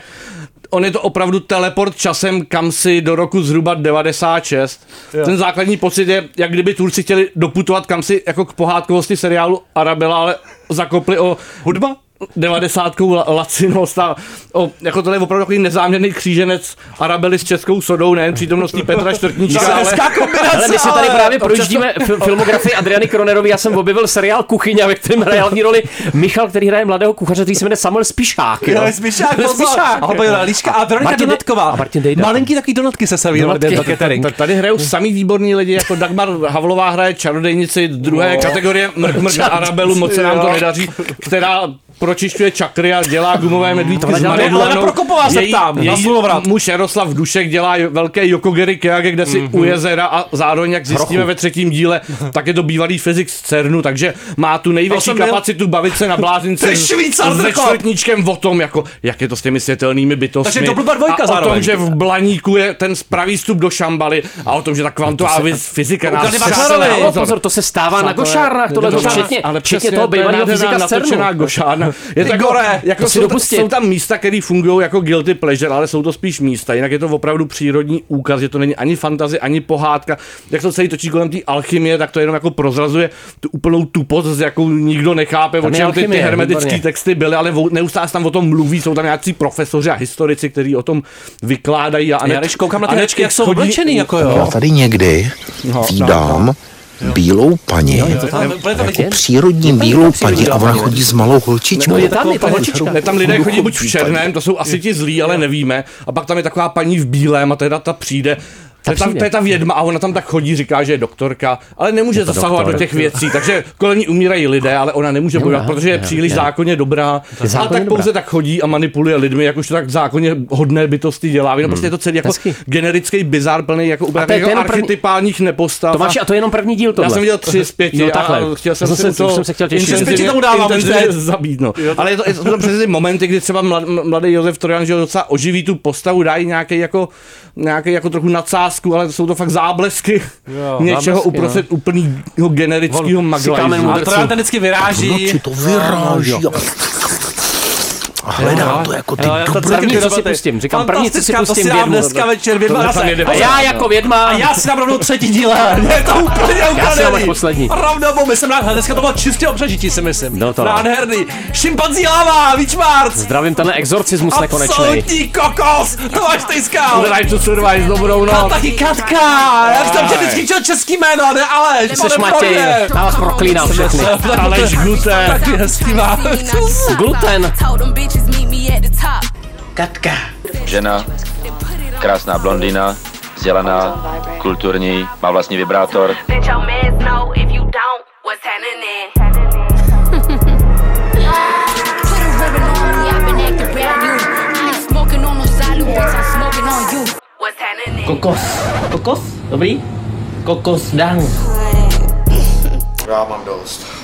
[SPEAKER 9] on je to opravdu teleport časem kam si do roku zhruba 96.
[SPEAKER 6] Jo.
[SPEAKER 9] Ten základní pocit je, jak kdyby Turci chtěli doputovat kam si jako k pohádkovosti seriálu Arabela, ale zakopli o
[SPEAKER 6] Hudba?
[SPEAKER 9] Devadesátkou la- lacinost a o, jako tohle je opravdu takový nezáměrný kříženec Arabely s českou sodou, nejen přítomností Petra Čtvrtníčka,
[SPEAKER 6] To je
[SPEAKER 9] ale,
[SPEAKER 6] kombinace,
[SPEAKER 7] Ale my si tady právě projíždíme fil- filmografii Adriany Kronerový. Já jsem objevil seriál Kuchyně, ve kterém hraje hlavní roli Michal, který hraje mladého kuchaře, který se jmenuje Samuel Spišák.
[SPEAKER 6] Jo, je Spišák, pozor. A ho byla Líška a Veronika Donatková.
[SPEAKER 7] a Martin Dejda.
[SPEAKER 6] Malinký takový donatky se
[SPEAKER 7] Donatky.
[SPEAKER 6] do catering.
[SPEAKER 9] Tak tady hrajou samý výborní lidi, jako Dagmar Havlová hraje čarodejnici druhé
[SPEAKER 6] No.
[SPEAKER 9] kategorie Mrk Mrk na Arabelu, moc se nám to
[SPEAKER 6] Jo.
[SPEAKER 9] nedaří, která pročišťuje čakry a dělá gumové medvídky
[SPEAKER 6] na-
[SPEAKER 9] Maridlenou.
[SPEAKER 6] ale na Prokopová se ptám, na Slunovrat.
[SPEAKER 9] muž Jaroslav Dušek dělá velké Yokogery Kyage, kde si
[SPEAKER 6] Mhm.
[SPEAKER 9] u jezera a zároveň, jak zjistíme ve třetím díle, tak je to bývalý fyzik z CERNu, takže má tu největší
[SPEAKER 6] jsem byl-
[SPEAKER 9] kapacitu bavit se na blázince s
[SPEAKER 6] Drko.
[SPEAKER 9] čtvrtníčkem o tom, jako, jak je to s těmi světelnými bytostmi.
[SPEAKER 6] Takže to dvojka
[SPEAKER 9] a o tom, že v Blaníku je ten pravý vstup do Šambaly a o tom, že ta kvantová
[SPEAKER 7] To se-
[SPEAKER 9] fyzika nás na pozor.
[SPEAKER 7] to se stává na
[SPEAKER 9] Přátelé,
[SPEAKER 7] Gošárnách, tohle včetně,
[SPEAKER 9] ale
[SPEAKER 7] včetně
[SPEAKER 9] přesně,
[SPEAKER 7] toho bývalého fyzika z CERNu.
[SPEAKER 9] Je to jako,
[SPEAKER 6] gore,
[SPEAKER 9] jako jsou,
[SPEAKER 7] dopustí.
[SPEAKER 9] jsou tam místa, které fungují jako guilty pleasure, ale jsou to spíš místa. Jinak je to opravdu přírodní úkaz, že to není ani fantazy, ani pohádka. Jak to celý točí kolem té alchymie, tak to jenom jako prozrazuje tu úplnou tupost, jakou nikdo nechápe,
[SPEAKER 7] Tam
[SPEAKER 9] o čem ty, ty hermetické texty byly, ale neustále se tam o tom mluví, jsou tam nějací profesoři a historici, kteří o tom vykládají. A
[SPEAKER 6] Já když koukám na ty
[SPEAKER 9] a
[SPEAKER 6] herečky, jak jsou oblečený, jako jo.
[SPEAKER 16] Já tady někdy
[SPEAKER 9] No,
[SPEAKER 16] vídám bílou paní,
[SPEAKER 6] úplně tam
[SPEAKER 16] jako přírodní bílou paní a ona chodí s malou holčičkou.
[SPEAKER 7] No je tam, je tam holčička.
[SPEAKER 9] Ne, tam lidé chodí buď v černém, to jsou asi ti zlí, ale nevíme. A pak tam je taková paní v bílém a teda ta přijde. To je, ta,
[SPEAKER 7] přijde.
[SPEAKER 9] to je ta vědma a ona tam tak chodí, říká, že je doktorka, ale nemůže
[SPEAKER 7] to
[SPEAKER 9] zasahovat
[SPEAKER 7] doktor.
[SPEAKER 9] do těch věcí, takže kolem ní umírají lidé, ale ona nemůže bojovat,
[SPEAKER 7] aha,
[SPEAKER 9] protože je
[SPEAKER 7] jo,
[SPEAKER 9] příliš
[SPEAKER 7] jo.
[SPEAKER 9] zákonně dobrá.
[SPEAKER 7] Zákonně
[SPEAKER 9] tak
[SPEAKER 7] dobrá.
[SPEAKER 9] pouze tak chodí a manipuluje lidmi, jak už to tak zákonně hodné bytosti dělá. No prostě je to celý jako
[SPEAKER 7] Hezky.
[SPEAKER 9] generický bizar plný jako úplně
[SPEAKER 7] A to je- to je
[SPEAKER 9] jako
[SPEAKER 7] jenom první-
[SPEAKER 9] archetypálních nepostav.
[SPEAKER 7] Tomáši, a to je jenom první díl tohle.
[SPEAKER 9] Já jsem viděl tři z pěti
[SPEAKER 7] Jo,
[SPEAKER 9] a chtěl jsem se
[SPEAKER 7] jsem chtěl těšit.
[SPEAKER 9] intenzivně-
[SPEAKER 6] tomu dávám
[SPEAKER 9] zabít, no. Ale je to, je to přesně ty momenty, kdy třeba mlad, mladý Josef Trojan, že ho docela oživí tu postavu, dají nějaký jako, nějaký jako trochu nadsázku, ale jsou to fakt záblesky
[SPEAKER 6] Jo,
[SPEAKER 9] něčeho
[SPEAKER 7] záblesky,
[SPEAKER 9] uprostřed úplného generického
[SPEAKER 7] kámen
[SPEAKER 6] A to tam vždycky vyráží.
[SPEAKER 16] Noči to vyráží. A hledám to jako ty
[SPEAKER 6] Jo,
[SPEAKER 16] dobré.
[SPEAKER 7] První, co si pustím, říkám, první, co si pustím
[SPEAKER 6] to si dám dneska večer
[SPEAKER 9] jede
[SPEAKER 7] A já jako vědma.
[SPEAKER 6] A já si dám rovnou třetí díl, je to úplně
[SPEAKER 7] Já si
[SPEAKER 6] ukradený.
[SPEAKER 7] poslední.
[SPEAKER 6] Rovnou, myslím, na dneska to bylo čistě o přežití, si myslím.
[SPEAKER 7] No to.
[SPEAKER 6] Nádherný. Šimpanzí láva, Víčmárc.
[SPEAKER 7] Zdravím tenhle exorcismus nekonečný.
[SPEAKER 6] Absolutní kokos, to máš tejskal.
[SPEAKER 9] Drive to Survive, dobrou
[SPEAKER 6] A
[SPEAKER 9] noc.
[SPEAKER 6] taky Katka, já jsem tě vždycky chtěl český jméno, ne Aleš,
[SPEAKER 7] Ty seš Matěj, já vás proklínám všechny.
[SPEAKER 9] Aleš Gluten.
[SPEAKER 6] Taky hezký má.
[SPEAKER 7] Gluten.
[SPEAKER 26] Katka.
[SPEAKER 19] Žena, krásná blondýna, vzdělaná, kulturní, má vlastní vibrátor.
[SPEAKER 3] Me, no?
[SPEAKER 24] Kokos. Kokos? Dobrý? Kokos dang.
[SPEAKER 25] Já mám dost.